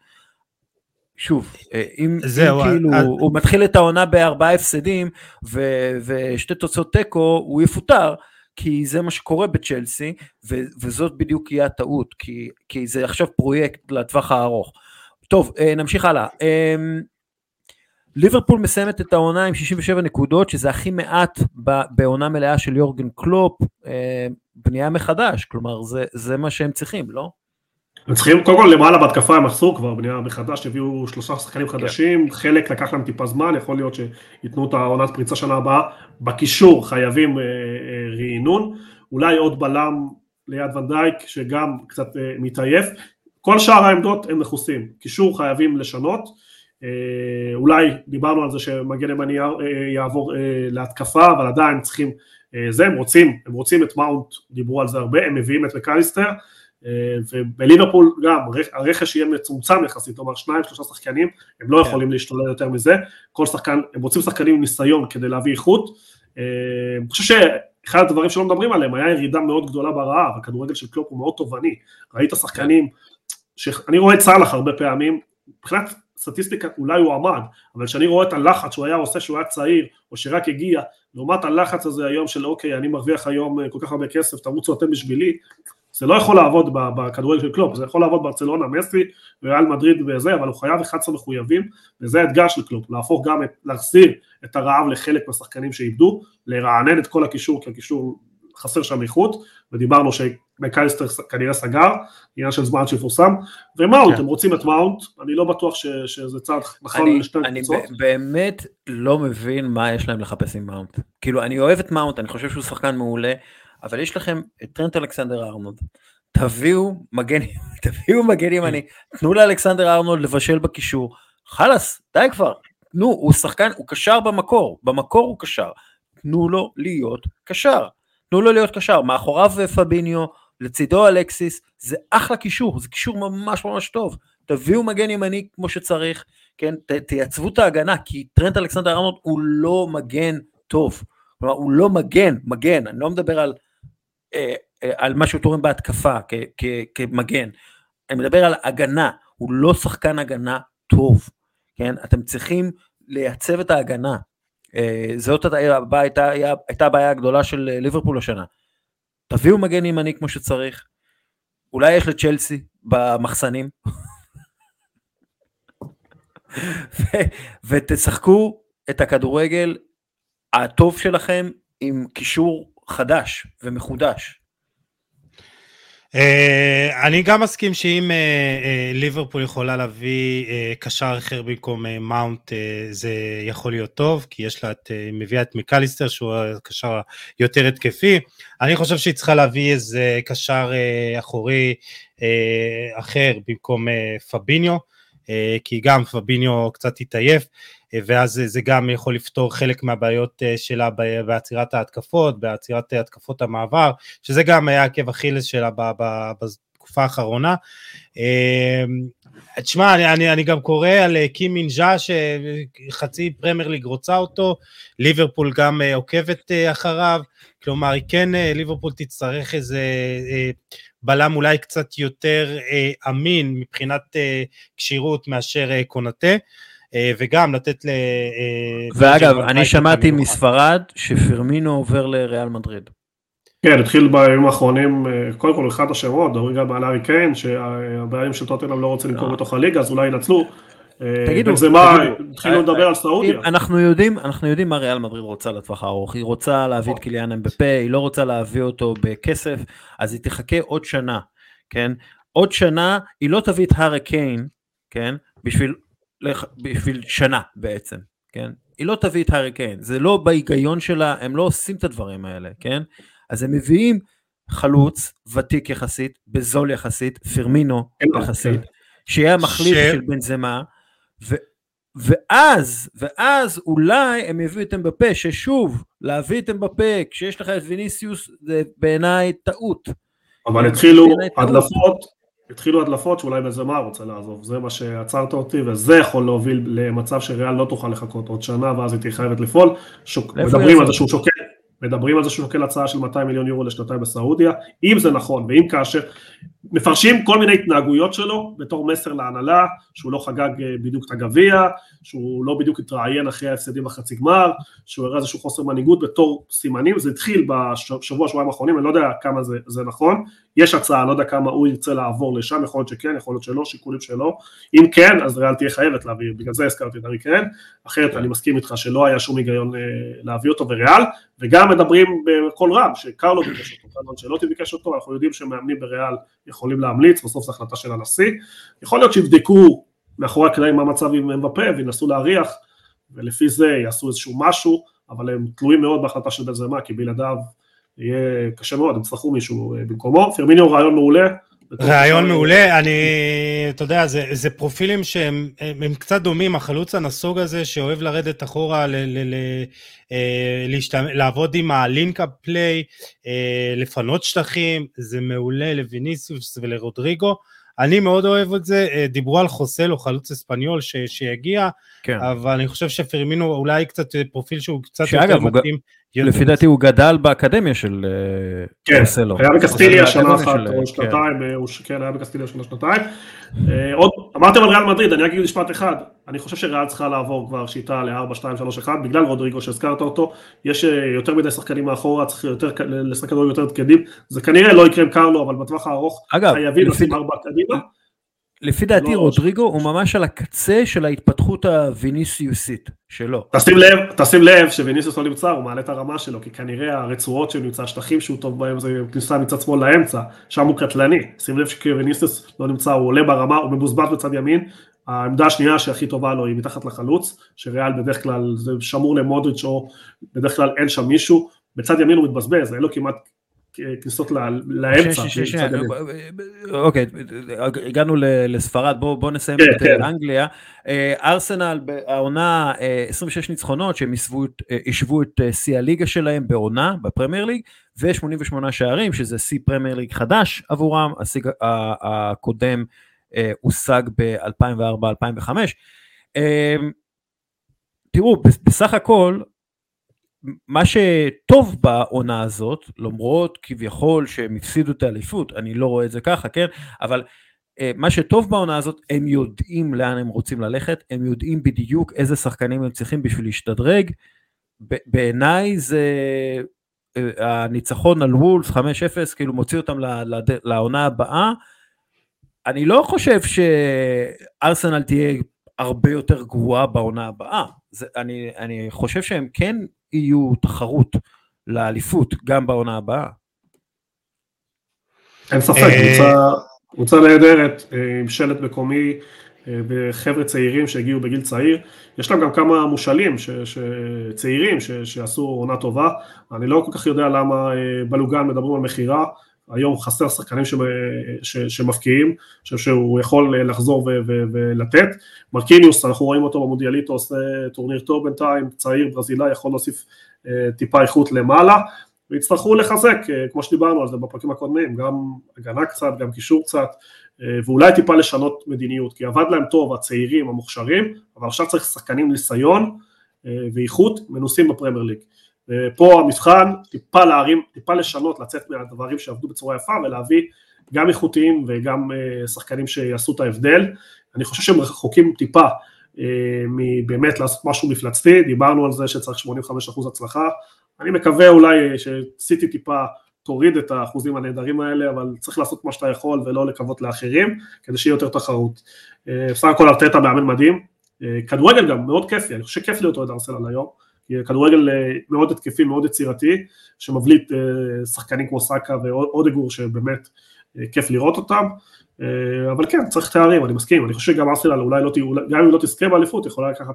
שוב, אה, אם, זהו, אם כאילו אז... הוא מתחיל את העונה בארבעה הפסדים ו, ושתי תוצאות תיקו, הוא יפוטר, כי זה מה שקורה בצ'לסי, ו, וזאת בדיוק יהיה הטעות, כי, כי זה עכשיו פרויקט לטווח הארוך. טוב, אה, נמשיך הלאה. ליברפול מסיימת את העונה עם 67 נקודות, שזה הכי מעט בעונה מלאה של יורגן קלופ, אה, בנייה מחדש, כלומר זה, זה מה שהם צריכים, לא? הם צריכים, קודם כל למעלה בהתקפה הם עשו כבר בנייה מחדש, הביאו שלושה שחקנים. חדשים, כן. חלק לקח להם טיפה זמן, יכול להיות שייתנו את העונת פריצה שנה הבאה, בקישור חייבים אה, אה, רענון, אולי עוד בלם ליד ונדייק שגם קצת אה, מתעייף, כל שאר העמדות הם מכוסים, קישור חייבים לשנות, אולי דיברנו על זה שמגן ימני אה, יעבור אה, להתקפה, אבל עדיין צריכים זה, הם רוצים, הם רוצים את מאונט, דיברו על זה הרבה, הם מביאים את מקליסטר, ובליברפול גם, הרכש יהיה מצומצם יחסית, כלומר שניים, שלושה שחקנים, הם לא כן. יכולים להשתולל יותר מזה, כל שחקן, הם רוצים שחקנים עם ניסיון כדי להביא איכות, אני חושב שאחד הדברים שלא מדברים עליהם, היה ירידה מאוד גדולה ברעב, הכדורגל של קלופ הוא מאוד תובעני, ראית שחקנים, שאני רואה את סאלח הרבה פעמים, מבחינת סטטיסטיקה אולי הוא עמד, אבל כשאני רואה את הלחץ שהוא היה עושה שהוא היה צעיר, או שרק הגיע, לעומת הלחץ הזה היום של אוקיי, אני מרוויח היום אה, כל כך הרבה כסף, תרוצו אתם בשבילי, זה לא יכול לעבוד בכדורגל של קלופ, זה יכול לעבוד בברצלונה, מסי, ריאל מדריד וזה, אבל הוא חייב 11 מחויבים, וזה האתגר של קלופ, להפוך גם, את, להחזיר את הרעב לחלק מהשחקנים שאיבדו, לרענן את כל הקישור, כי הקישור חסר שם איכות, ודיברנו שמק אליסטר כנראה סגר, עניין של זמן שיפורסם, ומאונט, כן. הם רוצים את מאונט, אני לא בטוח ש, שזה צעד נכון לשתי קבוצות. אני באמת לא מבין מה יש להם לחפש עם מאונט. כאילו, אני אוהב את מאונט, אני חושב שהוא שחקן מעולה, אבל יש לכם את טרנט אלכסנדר ארנולד, תביאו מגן, [laughs] תביאו מגן ימני, תנו לאלכסנדר ארנולד לבשל בקישור, חלאס, די כבר, תנו, הוא שחקן, הוא קשר במקור, במקור הוא קשר, תנו לו להיות קשר. תנו לו להיות קשר, מאחוריו פביניו, לצידו אלקסיס, זה אחלה קישור, זה קישור ממש ממש טוב. תביאו מגן ימני כמו שצריך, כן, ת, תייצבו את ההגנה, כי טרנט אלכסנדר ארנולד הוא לא מגן טוב. כלומר, הוא לא מגן, מגן, אני לא מדבר על, אה, אה, על מה שהוא תורם בהתקפה כמגן, אני מדבר על הגנה, הוא לא שחקן הגנה טוב, כן, אתם צריכים לייצב את ההגנה, אה, זאת הייתה, הייתה הבעיה הגדולה של אה, ליברפול השנה. תביאו מגן ימני כמו שצריך, אולי יש לצ'לסי במחסנים, ו- ותשחקו את הכדורגל הטוב שלכם עם קישור חדש ומחודש. Uh, אני גם מסכים שאם uh, uh, ליברפול יכולה להביא קשר אחר במקום מאונט זה יכול להיות טוב כי יש לה את, uh, מביאה את מקליסטר שהוא הקשר יותר התקפי. אני חושב שהיא צריכה להביא איזה קשר אחורי אחר במקום פביניו כי גם פביניו קצת התעייף ואז זה גם יכול לפתור חלק מהבעיות uh, שלה בעצירת ההתקפות, בעצירת התקפות המעבר, שזה גם היה עקב אכילס שלה בתקופה האחרונה. תשמע, אני, אני, אני גם קורא על קים מינג'ה שחצי פרמייר ליג רוצה אותו, ליברפול גם עוקבת אחריו, כלומר, כן, ליברפול תצטרך איזה בלם אולי קצת יותר אמין מבחינת כשירות מאשר קונטה. וגם לתת ל... ואגב, אני שמעתי מספרד שפרמינו עובר לריאל מדריד. כן, התחיל בימים האחרונים, קודם כל אחד השמות, מדברים גם על ארי קיין, שהבעלים של טוטנאם לא רוצה למכור בתוך הליגה, אז אולי ינצלו. תגידו, זה מה, התחילו לדבר על סעודיה. אנחנו יודעים, אנחנו יודעים מה ריאל מדריד רוצה לטווח הארוך, היא רוצה להביא את קיליאן אמבפה, היא לא רוצה להביא אותו בכסף, אז היא תחכה עוד שנה, כן? עוד שנה, היא לא תביא את הארי קיין, כן? בשביל, בשביל שנה בעצם, כן? היא לא תביא את הארי קיין, זה לא בהיגיון שלה, הם לא עושים את הדברים האלה, כן? אז הם מביאים חלוץ ותיק יחסית, בזול יחסית, פרמינו יחסית, שיהיה המחליף של בנזמה, ו, ואז, ואז אולי הם יביאו את אמבפה, ששוב, להביא את אמבפה כשיש לך את ויניסיוס זה בעיניי טעות. אבל התחילו הדלפות, התחילו הדלפות שאולי בנזמה רוצה לעזוב, זה מה שעצרת אותי, וזה יכול להוביל למצב שריאל לא תוכל לחכות עוד שנה, ואז היא תהיה חייבת לפעול. שוק, מדברים על זה שהוא שוקל, מדברים על זה שהוא שוקל הצעה של 200 מיליון יורו לשנתיים בסעודיה, אם זה נכון, ואם כאשר, מפרשים כל מיני התנהגויות שלו בתור מסר להנהלה, שהוא לא חגג בדיוק את הגביע, שהוא לא בדיוק התראיין אחרי ההפסדים בחצי גמר, שהוא הראה איזשהו חוסר מנהיגות בתור סימנים, זה התחיל בשבוע שבועיים האחרונים, אני לא יודע כמה זה, זה נכון, יש הצעה, אני לא יודע כמה הוא ירצה לעבור לשם, יכול להיות שכן, יכול להיות שלא, שיקולים שלו, אם כן, אז ריאל תהיה חייבת להביא, בגלל זה הזכרתי את ארי קרן, אחרת אני מסכים איתך שלא היה שום היגיון להביא אותו בריאל, וגם מדברים בקול רם, שקרלו ביקש אותו, קרלו ביקש אותו, אנחנו יודעים שמאמנים בריאל יכולים להמליץ, בסוף זו החלטה של הנשיא, יכול להיות שיבדקו מאחורי הקלעים מה המצב עם אמבפה וינסו להריח, ולפי זה יעשו איזשהו משהו, אבל הם תלויים מאוד בהחלטה של בנזמה, כי בלעדיו יהיה קשה מאוד, הם יצטרכו מישהו במקומו, פרמיניו רעיון מעולה, רעיון מעולה, אני, אתה יודע, זה, זה פרופילים שהם הם, הם קצת דומים, החלוץ הנסוג הזה שאוהב לרדת אחורה, ל, ל, ל, אה, להשתמע, לעבוד עם ה link-up play, אה, לפנות שטחים, זה מעולה לויניסיוס ולרודריגו. אני מאוד אוהב את זה, אה, דיברו על חוסלו, חלוץ אספניול ש, שיגיע, כן. אבל אני חושב שפרמינו אולי קצת פרופיל שהוא קצת יותר מתאים. לפי דעתי הוא גדל באקדמיה של חוסלו. כן, היה בקסטיליה שנה אחת או כן. שנתיים, כן, היה בקסטיליה שנה שנתיים. עוד, אמרתם על ריאל מדריד, אני אגיד משפט אחד, אני חושב שריאל צריכה לעבור כבר שיטה ל-4, 2, 3, 1, בגלל רודריגו שהזכרת אותו, יש יותר מדי שחקנים מאחורה, צריך יותר, לשחק כדורים יותר קדימים, זה כנראה לא יקרה עם קרלו, אבל בטווח הארוך חייבים לשים 4 קדימה. לפי דעתי לא רודריגו הוא ממש על הקצה של ההתפתחות הוויניסיוסית שלו. תשים לב, תשים לב שוויניסיוס לא נמצא, הוא מעלה את הרמה שלו, כי כנראה הרצועות שהוא נמצא, השטחים שהוא טוב בהם זה כניסה מצד שמאל לאמצע, שם הוא קטלני. שים לב שוויניסיוס לא נמצא, הוא עולה ברמה, הוא מבוזבז בצד ימין, העמדה השנייה שהכי טובה לו היא מתחת לחלוץ, שריאל בדרך כלל זה שמור למודריץ' או בדרך כלל אין שם מישהו, בצד ימין הוא מתבזבז, אין לו כמעט כניסות לאמצע. אוקיי, הגענו לספרד, בואו נסיים כן, את כן. אנגליה. ארסנל העונה 26 ניצחונות שהם השוו את שיא הליגה שלהם בעונה בפרמייר ליג, ו-88 שערים שזה שיא פרמייר ליג חדש עבורם, השיא הקודם הושג ב-2004-2005. תראו, בסך הכל מה שטוב בעונה הזאת, למרות כביכול שהם הפסידו את האליפות, אני לא רואה את זה ככה, כן? אבל אה, מה שטוב בעונה הזאת, הם יודעים לאן הם רוצים ללכת, הם יודעים בדיוק איזה שחקנים הם צריכים בשביל להשתדרג. בעיניי זה אה, הניצחון על וולס 5-0, כאילו מוציא אותם לעונה הבאה. אני לא חושב שארסנל תהיה הרבה יותר גרועה בעונה הבאה. זה, אני, אני חושב שהם כן יהיו תחרות לאליפות גם בעונה הבאה. אין ספק, קבוצה נהדרת, עם שלט מקומי, וחבר'ה צעירים שהגיעו בגיל צעיר, יש להם גם כמה מושאלים ש, ש, צעירים ש, שעשו עונה טובה, אני לא כל כך יודע למה בלוגן מדברים על מכירה, היום חסר שחקנים שמפקיעים, אני חושב שהוא יכול לחזור ולתת, מרקיניוס, אנחנו רואים אותו במונדיאליטו עושה טורניר טוב בינתיים, צעיר ברזילאי יכול להוסיף טיפה איכות למעלה, ויצטרכו לחזק, כמו שדיברנו על זה בפרקים הקודמים, גם הגנה קצת, גם קישור קצת, ואולי טיפה לשנות מדיניות, כי עבד להם טוב הצעירים, המוכשרים, אבל עכשיו צריך שחקנים ניסיון ואיכות מנוסים בפרמייר ליג. ופה המבחן טיפה להרים, טיפה לשנות, לצאת מהדברים שעבדו בצורה יפה ולהביא גם איכותיים וגם שחקנים שיעשו את ההבדל. אני חושב שהם רחוקים טיפה מבאמת לעשות משהו מפלצתי, דיברנו על זה שצריך 85% הצלחה, אני מקווה אולי שסיטי טיפה תוריד את האחוזים הנהדרים האלה, אבל צריך לעשות מה שאתה יכול ולא לקוות לאחרים, כדי שיהיה יותר תחרות. בסך הכל ארטטה מאמן מדהים, כדורגל גם מאוד כיפי, אני חושב שכיף להיות אוהד ארסנל היום, כדורגל מאוד התקפי, מאוד יצירתי, שמבליט שחקנים כמו סאקה ואודגור שבאמת כיף לראות אותם, אבל כן, צריך תארים, אני מסכים, אני חושב שגם ארסנל אולי לא, גם אם לא תזכה באליפות, יכולה לקחת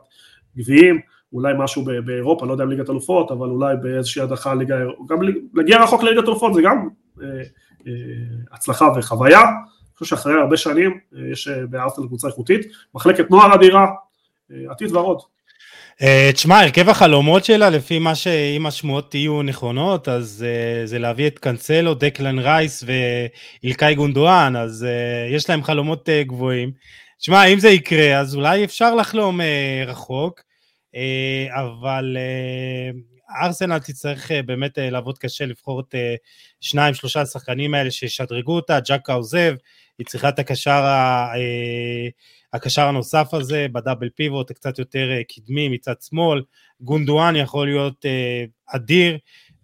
גביעים, אולי משהו באירופה, לא יודע אם ליגת אלופות, אבל אולי באיזושהי הדחה, ליגה, גם להגיע רחוק לליגת אלופות זה גם אה, אה, הצלחה וחוויה, אני חושב שאחרי הרבה שנים יש בארסנל קבוצה איכותית, מחלקת נוער אדירה, עתיד ורוד. תשמע, הרכב החלומות שלה, לפי מה שאם השמועות תהיו נכונות, אז uh, זה להביא את קאנסלו, דקלן רייס ואילקאי גונדואן, אז uh, יש להם חלומות uh, גבוהים. תשמע, אם זה יקרה, אז אולי אפשר לחלום uh, רחוק, uh, אבל uh, ארסנל תצטרך uh, באמת uh, לעבוד קשה לבחור את uh, שניים, שלושה השחקנים האלה שישדרגו אותה, ג'אקה עוזב, היא צריכה את הקשר ה... Uh, הקשר הנוסף הזה ב double pivot קצת יותר אה, קדמי מצד שמאל, גונדואן יכול להיות אה, אדיר,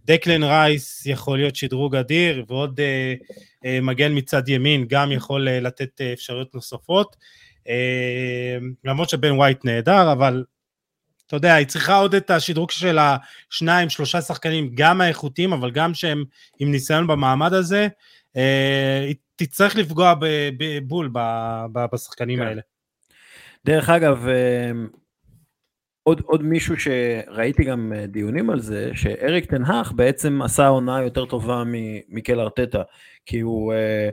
דקלן רייס יכול להיות שדרוג אדיר, ועוד אה, אה, מגן מצד ימין גם יכול אה, לתת אה, אפשרויות נוספות, אה, למרות שבן ווייט נהדר, אבל אתה יודע, היא צריכה עוד את השדרוג של השניים, שלושה שחקנים, גם האיכותיים, אבל גם שהם עם ניסיון במעמד הזה, אה, היא תצטרך לפגוע בול בשחקנים כן. האלה. דרך אגב, אמ, עוד, עוד מישהו שראיתי גם אה, דיונים על זה, שאריק טן האח בעצם עשה עונה יותר טובה ממיקל ארטטה, כי הוא, אה,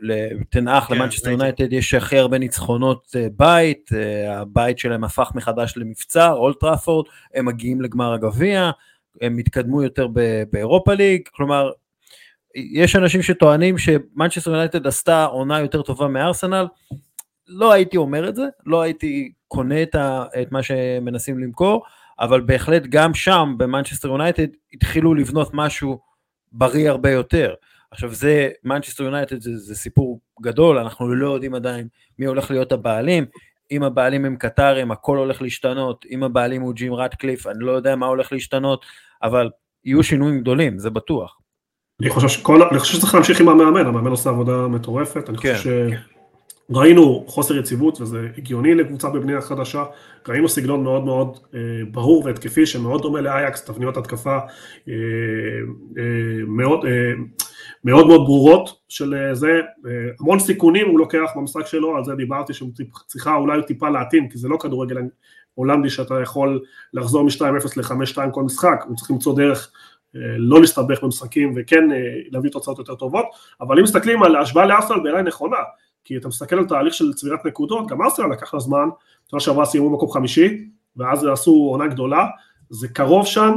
לטן האח, כן, למנצ'סטר יונייטד יש הכי הרבה ניצחונות אה, בית, הבית שלהם הפך מחדש למבצר, אולד טראפורד, הם מגיעים לגמר הגביע, הם התקדמו יותר באירופה ליג, כלומר, יש אנשים שטוענים שמנצ'סטר יונייטד עשתה עונה יותר טובה מארסנל, לא הייתי אומר את זה, לא הייתי קונה את, ה, את מה שמנסים למכור, אבל בהחלט גם שם במנצ'סטר יונייטד התחילו לבנות משהו בריא הרבה יותר. עכשיו זה, מנצ'סטר יונייטד זה, זה סיפור גדול, אנחנו לא יודעים עדיין מי הולך להיות הבעלים, אם הבעלים הם קטרים הכל הולך להשתנות, אם הבעלים הוא ג'ים רטקליף אני לא יודע מה הולך להשתנות, אבל יהיו שינויים גדולים, זה בטוח. אני חושב, שכל, אני חושב שצריך להמשיך עם המאמן, המאמן עושה עבודה מטורפת, אני כן, חושב ש... כן. חוסר יציבות וזה הגיוני לקבוצה בבנייה חדשה, ראינו סגנון מאוד מאוד אה, ברור והתקפי שמאוד דומה לאייקס, תבניות התקפה אה, אה, מאוד, אה, מאוד מאוד ברורות של אה, זה, אה, המון סיכונים הוא לוקח במשחק שלו, על זה דיברתי שצריכה אולי טיפה להתאים, כי זה לא כדורגל הולנדי שאתה יכול לחזור מ-2-0 ל-5-2 כל משחק, הוא צריך למצוא דרך לא להסתבך במשחקים וכן אה, להביא תוצאות יותר טובות, אבל אם מסתכלים על ההשוואה לארסנל בעיניי נכונה, כי אתה מסתכל על תהליך של צבירת נקודות, גם ארסנל לקח לה זמן, שנה שעברה סיימו במקום חמישי, ואז עשו עונה גדולה, זה קרוב שם,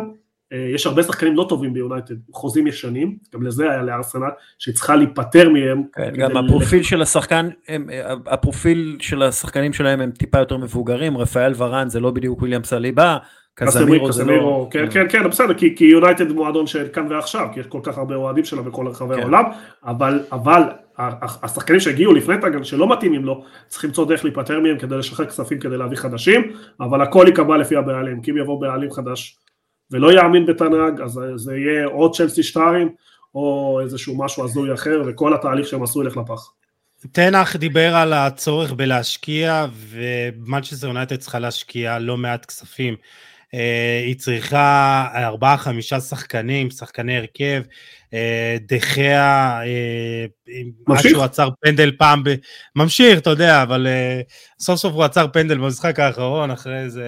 אה, יש הרבה שחקנים לא טובים ביונייטד, חוזים ישנים, גם לזה היה לארסנל, שהיא צריכה להיפטר מהם. כן, גם הפרופיל של השחקן, הם, הפרופיל של השחקנים שלהם הם טיפה יותר מבוגרים, רפאל ורן זה לא בדיוק וויליאם סליבה, קזמירו זה לא... כן, כן, כן, בסדר, כי, כי יונייטד מועדון של כאן ועכשיו, כי יש כל כך הרבה אוהדים שלה בכל רחבי כן. העולם, אבל, אבל השחקנים שהגיעו לפני תגן שלא מתאימים לו, צריכים למצוא דרך להיפטר מהם כדי לשחרר כספים כדי להביא חדשים, אבל הכל ייקבע לפי הבעלים, כי אם יבוא בעלים חדש ולא יאמין בטן האח, אז זה יהיה או צ'לסי 2 או איזשהו משהו הזוי אחר, וכל התהליך שהם עשו ילך לפח. תנח דיבר על הצורך בלהשקיע, ומנצ'סטר יונייטד צריכה להשקיע לא מעט כספים. אה, היא צריכה ארבעה חמישה שחקנים, שחקני הרכב, אה, דחיה, עד שהוא עצר פנדל פעם, ב... ממשיך, אתה יודע, אבל סוף סוף הוא עצר פנדל במשחק האחרון, אחרי איזה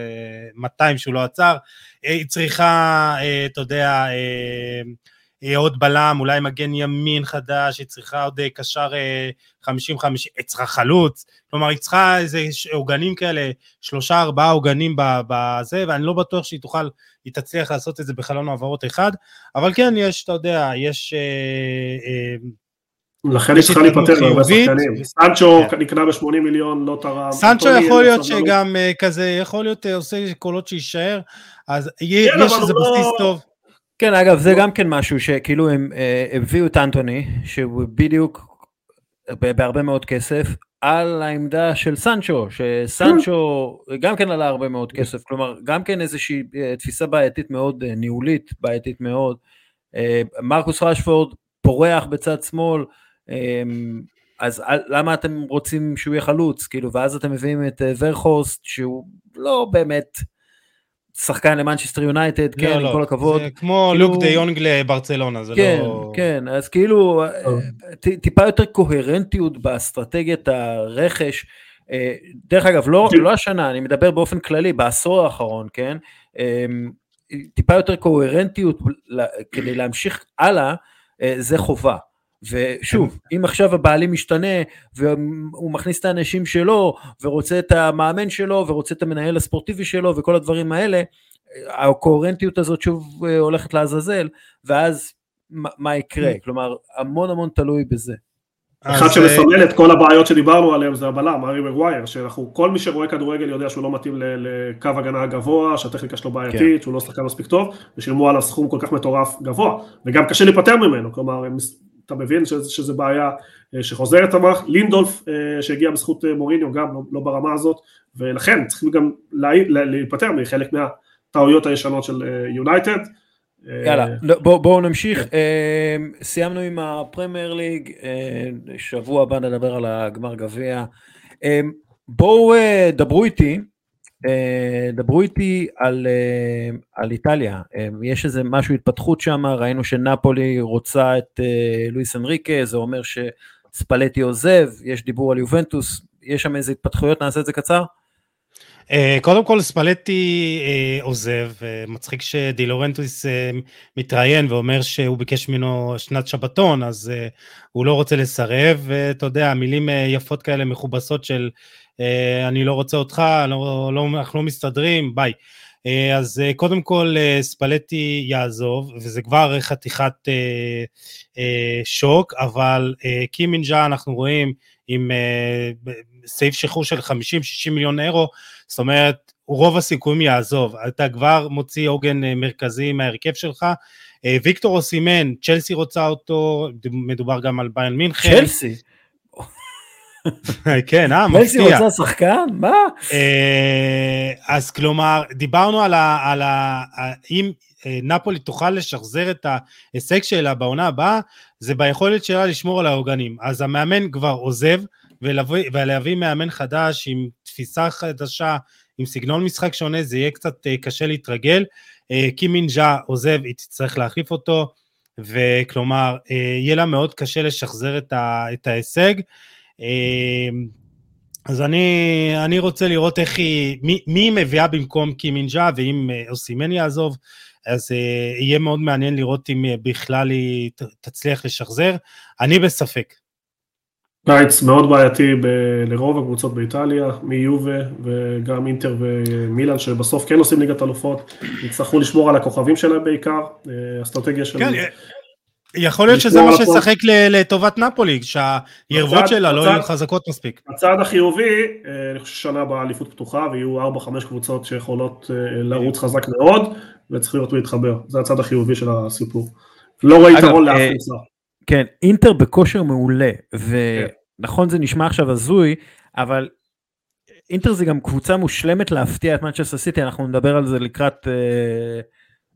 200 שהוא לא עצר, היא צריכה, אתה יודע, עוד בלם, אולי מגן ימין חדש, היא צריכה עוד קשר 50-50, היא צריכה חלוץ, כלומר היא צריכה איזה עוגנים כאלה, שלושה ארבעה עוגנים בזה, ואני לא בטוח שהיא תוכל, היא תצליח לעשות את זה בחלון העברות אחד, אבל כן יש, אתה יודע, יש... אה, אה, לכן היא צריכה להיפטר מהרבה שחקנים. סנצ'ו כן. נקנה ב-80 מיליון, לא תרם. סנצ'ו יכול להיות שגם אה, כזה, יכול להיות עושה קולות שיישאר, אז כן, יש איזה לא- בסיס טוב. כן, אגב, זה גם כן משהו שכאילו הם הביאו את אנטוני, שהוא בדיוק בהרבה מאוד כסף, על העמדה של סנצ'ו, שסנצ'ו גם כן עלה הרבה מאוד כסף, כלומר גם כן איזושהי אה, תפיסה בעייתית מאוד, אה, ניהולית בעייתית מאוד. אה, מרקוס רשפורד פורח בצד שמאל, אז למה אתם רוצים שהוא יהיה חלוץ, כאילו, ואז אתם מביאים את ווחהורסט שהוא לא באמת שחקן למנצ'סטר יונייטד, לא, כן, לא, עם כל הכבוד. זה כמו כאילו... לוק דה יונג לברצלונה, זה כן, לא... כן, אז כאילו, טיפה יותר קוהרנטיות באסטרטגיית הרכש. אה, דרך אגב, לא, לא השנה, אני מדבר באופן כללי, בעשור האחרון, כן? טיפה יותר קוהרנטיות כדי להמשיך הלאה, אה, זה חובה. ושוב, אם עכשיו הבעלים משתנה והוא מכניס את האנשים שלו ורוצה את המאמן שלו ורוצה את המנהל הספורטיבי שלו וכל הדברים האלה, הקוהרנטיות הזאת שוב אה, הולכת לעזאזל, ואז מה יקרה? mm. כלומר, המון המון תלוי בזה. אחד שמסמל את כל הבעיות שדיברנו עליהן זה הבלם, ארי מגווייר, שאנחנו, כל מי שרואה כדורגל יודע שהוא לא מתאים לקו הגנה הגבוה, שהטכניקה שלו בעייתית, כן. שהוא לא שחקן מספיק טוב, ושילמו עליו סכום כל כך מטורף גבוה, וגם קשה להיפטר ממנו, כלומר, אתה מבין שזה, שזה בעיה אה, שחוזרת המערכת, לינדולף אה, שהגיע בזכות אה, מוריניו גם לא, לא ברמה הזאת, ולכן צריכים גם להיפטר מחלק מהטעויות הישנות של יונייטד. יאללה, בואו בוא נמשיך, כן. סיימנו עם הפרמייר ליג, שבוע הבא נדבר על הגמר גביע. בואו דברו איתי דברו איתי על, אה, על איטליה, אה, יש איזה משהו התפתחות שם, ראינו שנפולי רוצה את לואיס אנריקה, זה אומר שספלטי עוזב, יש דיבור על יובנטוס, יש שם איזה התפתחויות, נעשה את זה קצר? קודם כל ספלטי עוזב, מצחיק שדילורנטוס מתראיין ואומר שהוא ביקש ממנו שנת שבתון, אז הוא לא רוצה לסרב, ואתה יודע, מילים יפות כאלה מכובסות של אה, אני לא רוצה אותך, לא, לא, אנחנו לא מסתדרים, ביי. אה, אז אה, קודם כל ספלטי יעזוב, וזה כבר חתיכת שוק, אבל קימינג'ה אנחנו רואים עם סעיף שחרור של 50-60 מיליון אירו, זאת אומרת, רוב הסיכויים יעזוב. אתה כבר מוציא עוגן מרכזי מההרכב שלך. ויקטור אוסימן, צ'לסי רוצה אותו, מדובר גם על ביין מינכן. צ'לסי? [laughs] כן, אה, מפתיע. מסי רוצה שחקן? מה? אה, אז כלומר, דיברנו על ה... אם אה, נפולי תוכל לשחזר את ההישג שלה בעונה הבאה, זה ביכולת שלה לשמור על העוגנים. אז המאמן כבר עוזב, ולהביא מאמן חדש עם תפיסה חדשה, עם סגנון משחק שונה, זה יהיה קצת אה, קשה להתרגל. קימינג'ה עוזב, היא תצטרך להחליף אותו, וכלומר, יהיה לה מאוד קשה לשחזר את ההישג. אמ, אז אני, אני רוצה לראות איך היא, מי, מי היא מביאה במקום קימינג'ה, ואם אה, אוסימן יעזוב, אז uh, יהיה מאוד מעניין לראות אם uh, בכלל היא תצליח לשחזר. אני בספק. קיץ מאוד בעייתי ב- לרוב הקבוצות באיטליה, מיובה וגם אינטר ומילאן, שבסוף כן עושים ליגת אלופות, יצטרכו לשמור על הכוכבים שלהם בעיקר, אסטרטגיה של... כן, יכול להיות שזה מה שישחק לטובת נפולי, שהירבות שלה לא יהיו חזקות מספיק. הצעד החיובי, אה, אני חושב ששנה הבאה אליפות פתוחה, ויהיו 4-5 קבוצות שיכולות אה, לרוץ חזק מאוד, וצריך להיות להתחבר, זה הצד החיובי של הסיפור. לא רואה יתרון לאף אה, קבוצה. כן, אינטר בכושר מעולה, ונכון זה נשמע עכשיו הזוי, אבל אינטר זה גם קבוצה מושלמת להפתיע את מנצ'סטר סיטי, אנחנו נדבר על זה לקראת,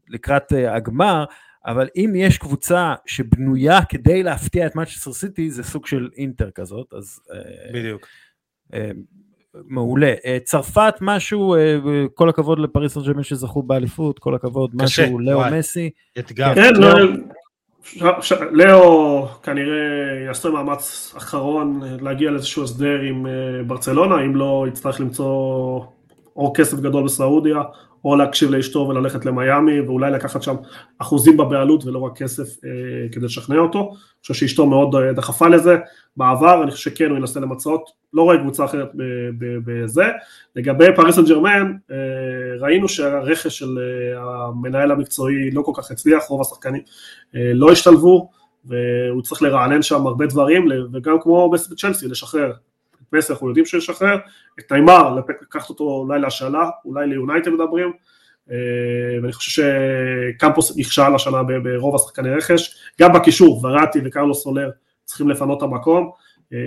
לקראת הגמר, אבל אם יש קבוצה שבנויה כדי להפתיע את מנצ'סטר סיטי, זה סוג של אינטר כזאת, אז... אה, בדיוק. אה, מעולה. אה, צרפת משהו, כל הכבוד לפריס סן ג'רמן שזכו באליפות, כל הכבוד, משהו, לאו מסי. אתגר. כן, לא, לאו כנראה יעשה מאמץ אחרון להגיע לאיזשהו הסדר עם ברצלונה, אם לא יצטרך למצוא או כסף גדול בסעודיה, או להקשיב לאשתו וללכת למיאמי, ואולי לקחת שם אחוזים בבעלות ולא רק כסף אה, כדי לשכנע אותו. אני חושב שאשתו מאוד אה, דחפה לזה בעבר, אני חושב שכן הוא ינסה למצות, לא רואה קבוצה אחרת בזה. לגבי פריז סן ג'רמן, אה, ראינו שהרכש של אה, המנהל המקצועי לא כל כך הצליח, רוב השחקנים אה, לא השתלבו, והוא צריך לרענן שם הרבה דברים, וגם כמו בצ'לסי, לשחרר מסי אנחנו יודעים שהוא ישחרר, את ניימר, לקחת אותו אולי להשאלה, אולי ליונייטד מדברים, אה, ואני חושב שקמפוס נכשל השנה ברוב השחקני רכש, גם בקישור, וראטי וקרלו סולר צריכים לפנות את המקום, אה,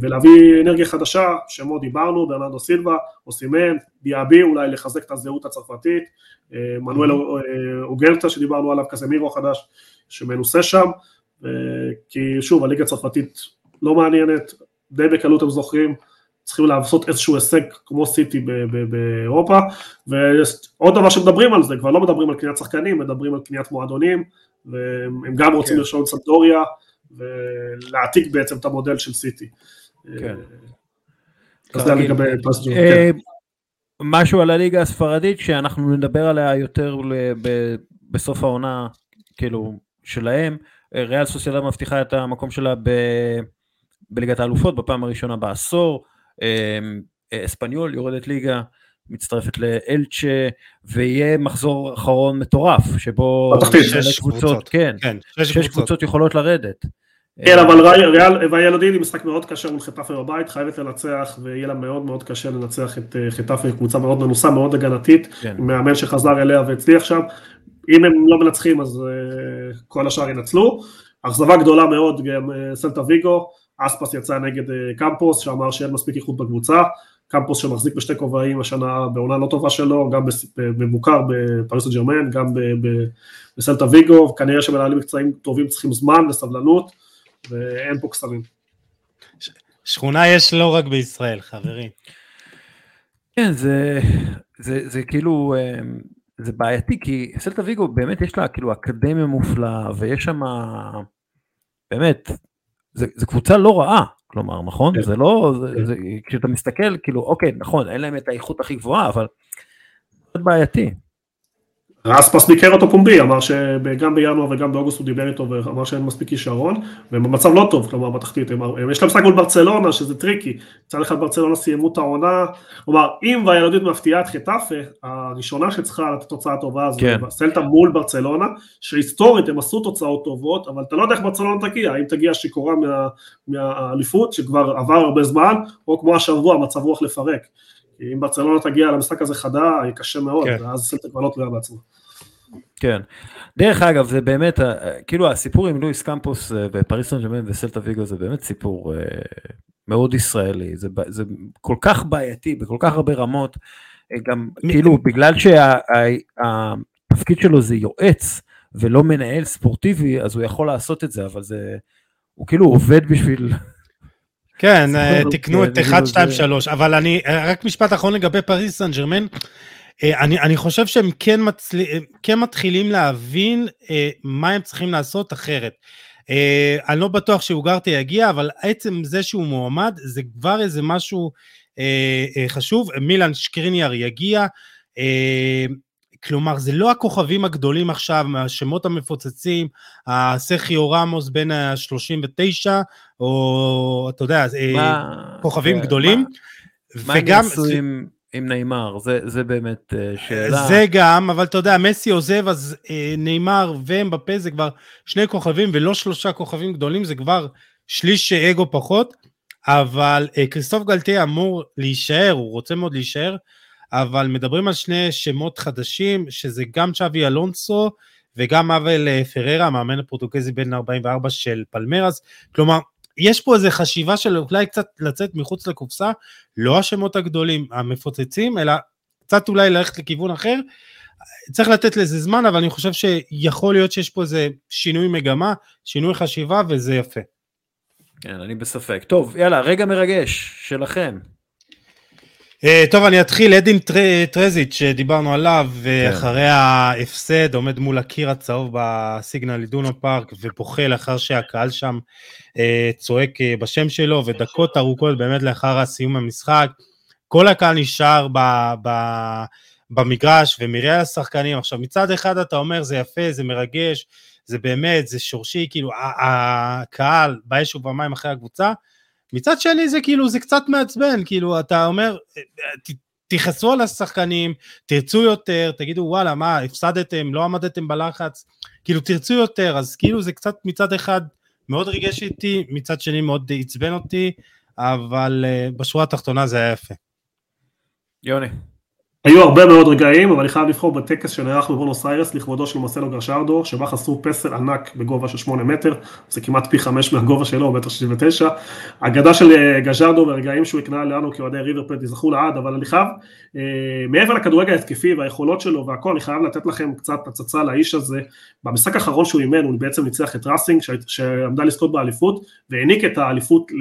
ולהביא אנרגיה חדשה, שמות דיברנו, ברננדו סילבה, אוסימן, דיאבי, אולי לחזק את הזהות הצרפתית, אה, מנואל אוגלטה שדיברנו עליו, כזה מירו חדש שמנוסה שם, כי שוב, הליגה הצרפתית לא מעניינת, די בקלות הם זוכרים, צריכים לעשות איזשהו הישג כמו סיטי באירופה, ועוד דבר שמדברים על זה, כבר לא מדברים על קניית שחקנים, מדברים על קניית מועדונים, והם גם רוצים כן. לרשום סנטוריה, ולהעתיק בעצם את המודל של סיטי. כן. אז זה לגבי פסג'ו, אה, כן. משהו על הליגה הספרדית שאנחנו נדבר עליה יותר בסוף העונה, כאילו, שלהם. ריאל סוסיידד מבטיחה את המקום שלה ב... בליגת האלופות בפעם הראשונה בעשור, אמ, אספניול יורדת ליגה, מצטרפת לאלצ'ה, ויהיה מחזור אחרון מטורף, שבו שש קבוצות, כן, כן שש, שש קבוצות יכולות לרדת. כן, אבל ריאל ויאלודיני משחק מאוד קשה מול חטאפה בבית, חייבת לנצח, ויהיה לה מאוד מאוד קשה לנצח את אה, חטאפה, קבוצה מאוד מנוסה, מאוד הגנתית, כן. מאמן שחזר אליה והצליח שם. אם הם לא מנצחים אז כל השאר ינצלו. אכזבה גדולה מאוד גם סלטה ויגו, אספס יצא נגד אה, קמפוס שאמר שאין מספיק איכות בקבוצה, קמפוס שמחזיק בשתי כובעים השנה בעונה לא טובה שלו, גם מבוקר בפריס ג'רמן, גם בסלטה ויגו, כנראה שמנהלים מקצועיים טובים צריכים זמן וסבלנות, ואין פה קסמים. שכונה יש לא רק בישראל, חברים. כן, זה, זה, זה כאילו, אה, זה בעייתי, כי סלטה ויגו באמת יש לה כאילו אקדמיה מופלאה, ויש שם באמת זה, זה קבוצה לא רעה, כלומר, נכון? כן. זה לא, זה, כן. זה, כשאתה מסתכל, כאילו, אוקיי, נכון, אין להם את האיכות הכי גבוהה, אבל זה בעייתי. אספאס ביקר אותו פומבי, אמר שגם בינואר וגם באוגוסט הוא דיבר איתו ואמר שאין מספיק כישרון, והם במצב לא טוב, כלומר בתחתית, הם, יש להם משחק מול ברצלונה שזה טריקי, מצד אחד ברצלונה סיימו את העונה, כלומר אם ויאדוליד מפתיעה את חטאפה, הראשונה שצריכה לתת תוצאה טובה זה כן. סלטה מול ברצלונה, שהיסטורית הם עשו תוצאות טובות, אבל אתה לא יודע איך ברצלונה תגיע, אם תגיע שיכורה מה, מהאליפות שכבר עבר הרבה זמן, או כמו השבוע מצב רוח לפרק. אם ברצלונה תגיע למשחק הזה חדה, יהיה קשה מאוד, כן. ואז סלטה כבר לא תלויה בעצמה. כן. דרך אגב, זה באמת, אה, כאילו הסיפור עם לואיס קמפוס אה, בפריס סן ג'רמן וסלטה ויגו זה באמת סיפור אה, מאוד ישראלי, זה, זה כל כך בעייתי בכל כך הרבה רמות, גם כאילו בגלל שהתפקיד שלו זה יועץ ולא מנהל ספורטיבי, אז הוא יכול לעשות את זה, אבל זה, הוא כאילו עובד בשביל כן, תקנו את 1, 2, 3, אבל אני, רק משפט אחרון לגבי פריס סן ג'רמן, אני, אני חושב שהם כן, מצל... כן מתחילים להבין מה הם צריכים לעשות אחרת. אני לא בטוח שאוגרטי יגיע, אבל עצם זה שהוא מועמד, זה כבר איזה משהו חשוב. מילן שקריניאר יגיע, כלומר, זה לא הכוכבים הגדולים עכשיו, מהשמות המפוצצים, הסכיו רמוס בין ה-39, או אתה יודע, אה, מה, כוכבים מה, גדולים. מה וגם... מה הם יעשו עם, עם נאמר? זה, זה באמת אה, שאלה. זה גם, אבל אתה יודע, מסי עוזב, אז אה, נאמר ואמבפה זה כבר שני כוכבים, ולא שלושה כוכבים גדולים, זה כבר שליש אגו פחות. אבל כריסטוף גלטי אמור להישאר, הוא רוצה מאוד להישאר, אבל מדברים על שני שמות חדשים, שזה גם צ'אבי אלונסו וגם אבל אה, פררה, המאמן הפורטוגזי בן 44 של פלמרס, כלומר, יש פה איזו חשיבה של אולי קצת לצאת מחוץ לקופסה, לא השמות הגדולים המפוצצים, אלא קצת אולי ללכת לכיוון אחר. צריך לתת לזה זמן, אבל אני חושב שיכול להיות שיש פה איזה שינוי מגמה, שינוי חשיבה, וזה יפה. כן, אני בספק. טוב, יאללה, רגע מרגש שלכם. Uh, טוב, אני אתחיל, אדין טר, טרזיץ' שדיברנו עליו, ואחרי כן. ההפסד עומד מול הקיר הצהוב בסיגנל אידונו פארק ובוכה לאחר שהקהל שם uh, צועק בשם שלו, ודקות ארוכות באמת לאחר הסיום המשחק, כל הקהל נשאר ב, ב, במגרש ומראה השחקנים. עכשיו מצד אחד אתה אומר זה יפה, זה מרגש, זה באמת, זה שורשי, כאילו הקהל באש ובמים אחרי הקבוצה, מצד שני זה כאילו, זה קצת מעצבן, כאילו, אתה אומר, תכעסו על השחקנים, תרצו יותר, תגידו וואלה, מה, הפסדתם, לא עמדתם בלחץ, כאילו תרצו יותר, אז כאילו זה קצת מצד אחד מאוד ריגש איתי, מצד שני מאוד עצבן אותי, אבל uh, בשורה התחתונה זה היה יפה. יוני. היו הרבה מאוד רגעים, אבל אני חייב לבחור בטקס שנערך בבונוס איירס לכבודו של מרסלו גרשרדו, שבה חסרו פסל ענק בגובה של 8 מטר, זה כמעט פי 5 מהגובה שלו, מטר 69. אגדה של אה, גרשרדו ורגעים שהוא הקנה לנו כאוהדי ריברפלט יזכו לעד, אבל אני חייב, אה, מעבר לכדורגל ההתקפי והיכולות שלו והכל, אני חייב לתת לכם קצת הצצה לאיש הזה. במשחק האחרון שהוא אימן, הוא בעצם ניצח את ראסינג, שעמדה לזכות באליפות, והעניק את האליפות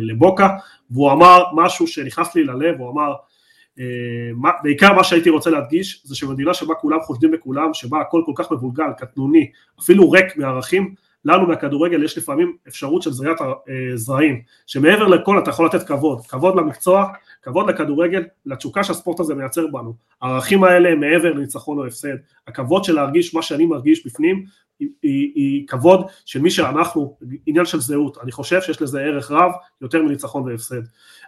לבוקה, והוא אמר משהו שנכנס לי ללב, הוא אמר, אה, בעיקר מה שהייתי רוצה להדגיש זה שמדינה שבה כולם חושדים בכולם, שבה הכל כל כך מבולגל, קטנוני, אפילו ריק מערכים, לנו מהכדורגל יש לפעמים אפשרות של זריעת אה, זרעים, שמעבר לכל אתה יכול לתת כבוד, כבוד למקצוע, כבוד לכדורגל, לתשוקה שהספורט הזה מייצר בנו. הערכים האלה הם מעבר לניצחון או הפסד, הכבוד של להרגיש מה שאני מרגיש בפנים, היא, היא, היא כבוד של מי שאנחנו, עניין של זהות, אני חושב שיש לזה ערך רב יותר מניצחון והפסד.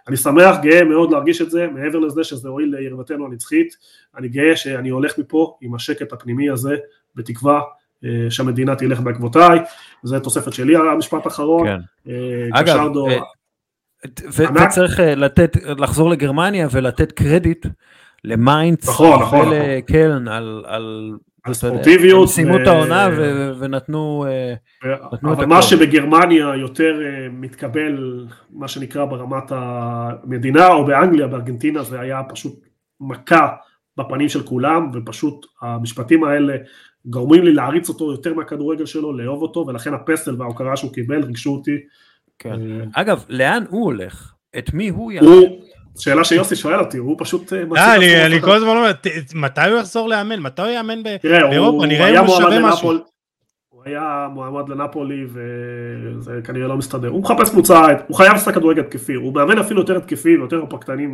אני שמח, גאה מאוד להרגיש את זה, מעבר לזה שזה הועיל ליריבתנו הנצחית, אני גאה שאני הולך מפה עם השקט הפנימי הזה, בתקווה אה, שהמדינה תלך בעקבותיי, זו תוספת שלי על המשפט האחרון. כן. אה, אגב, אה, וצריך לתת, לחזור לגרמניה ולתת קרדיט למיינדס נכון, נכון, ולקלן על, על הספורטיביות. הם סיימו את העונה ונתנו את אבל מה שבגרמניה יותר מתקבל, מה שנקרא ברמת המדינה, או באנגליה, בארגנטינה, זה היה פשוט מכה בפנים של כולם, ופשוט המשפטים האלה גורמים לי להעריץ אותו יותר מהכדורגל שלו, לאהוב אותו, ולכן הפסל וההוקרה שהוא קיבל ריגשו אותי. כן. אגב, לאן הוא הולך? את מי הוא יעשה? שאלה שיוסי שואל אותי, הוא פשוט... אה, אני כל הזמן אומר, מתי הוא יחזור לאמן? מתי הוא יאמן באירופה? נראה אם הוא שווה משהו. הוא היה מועמד לנפולי וזה כנראה לא מסתדר. הוא מחפש קבוצה, הוא חייב לשחק כדורגל התקפי, הוא מאמן אפילו יותר התקפי ויותר הפקטני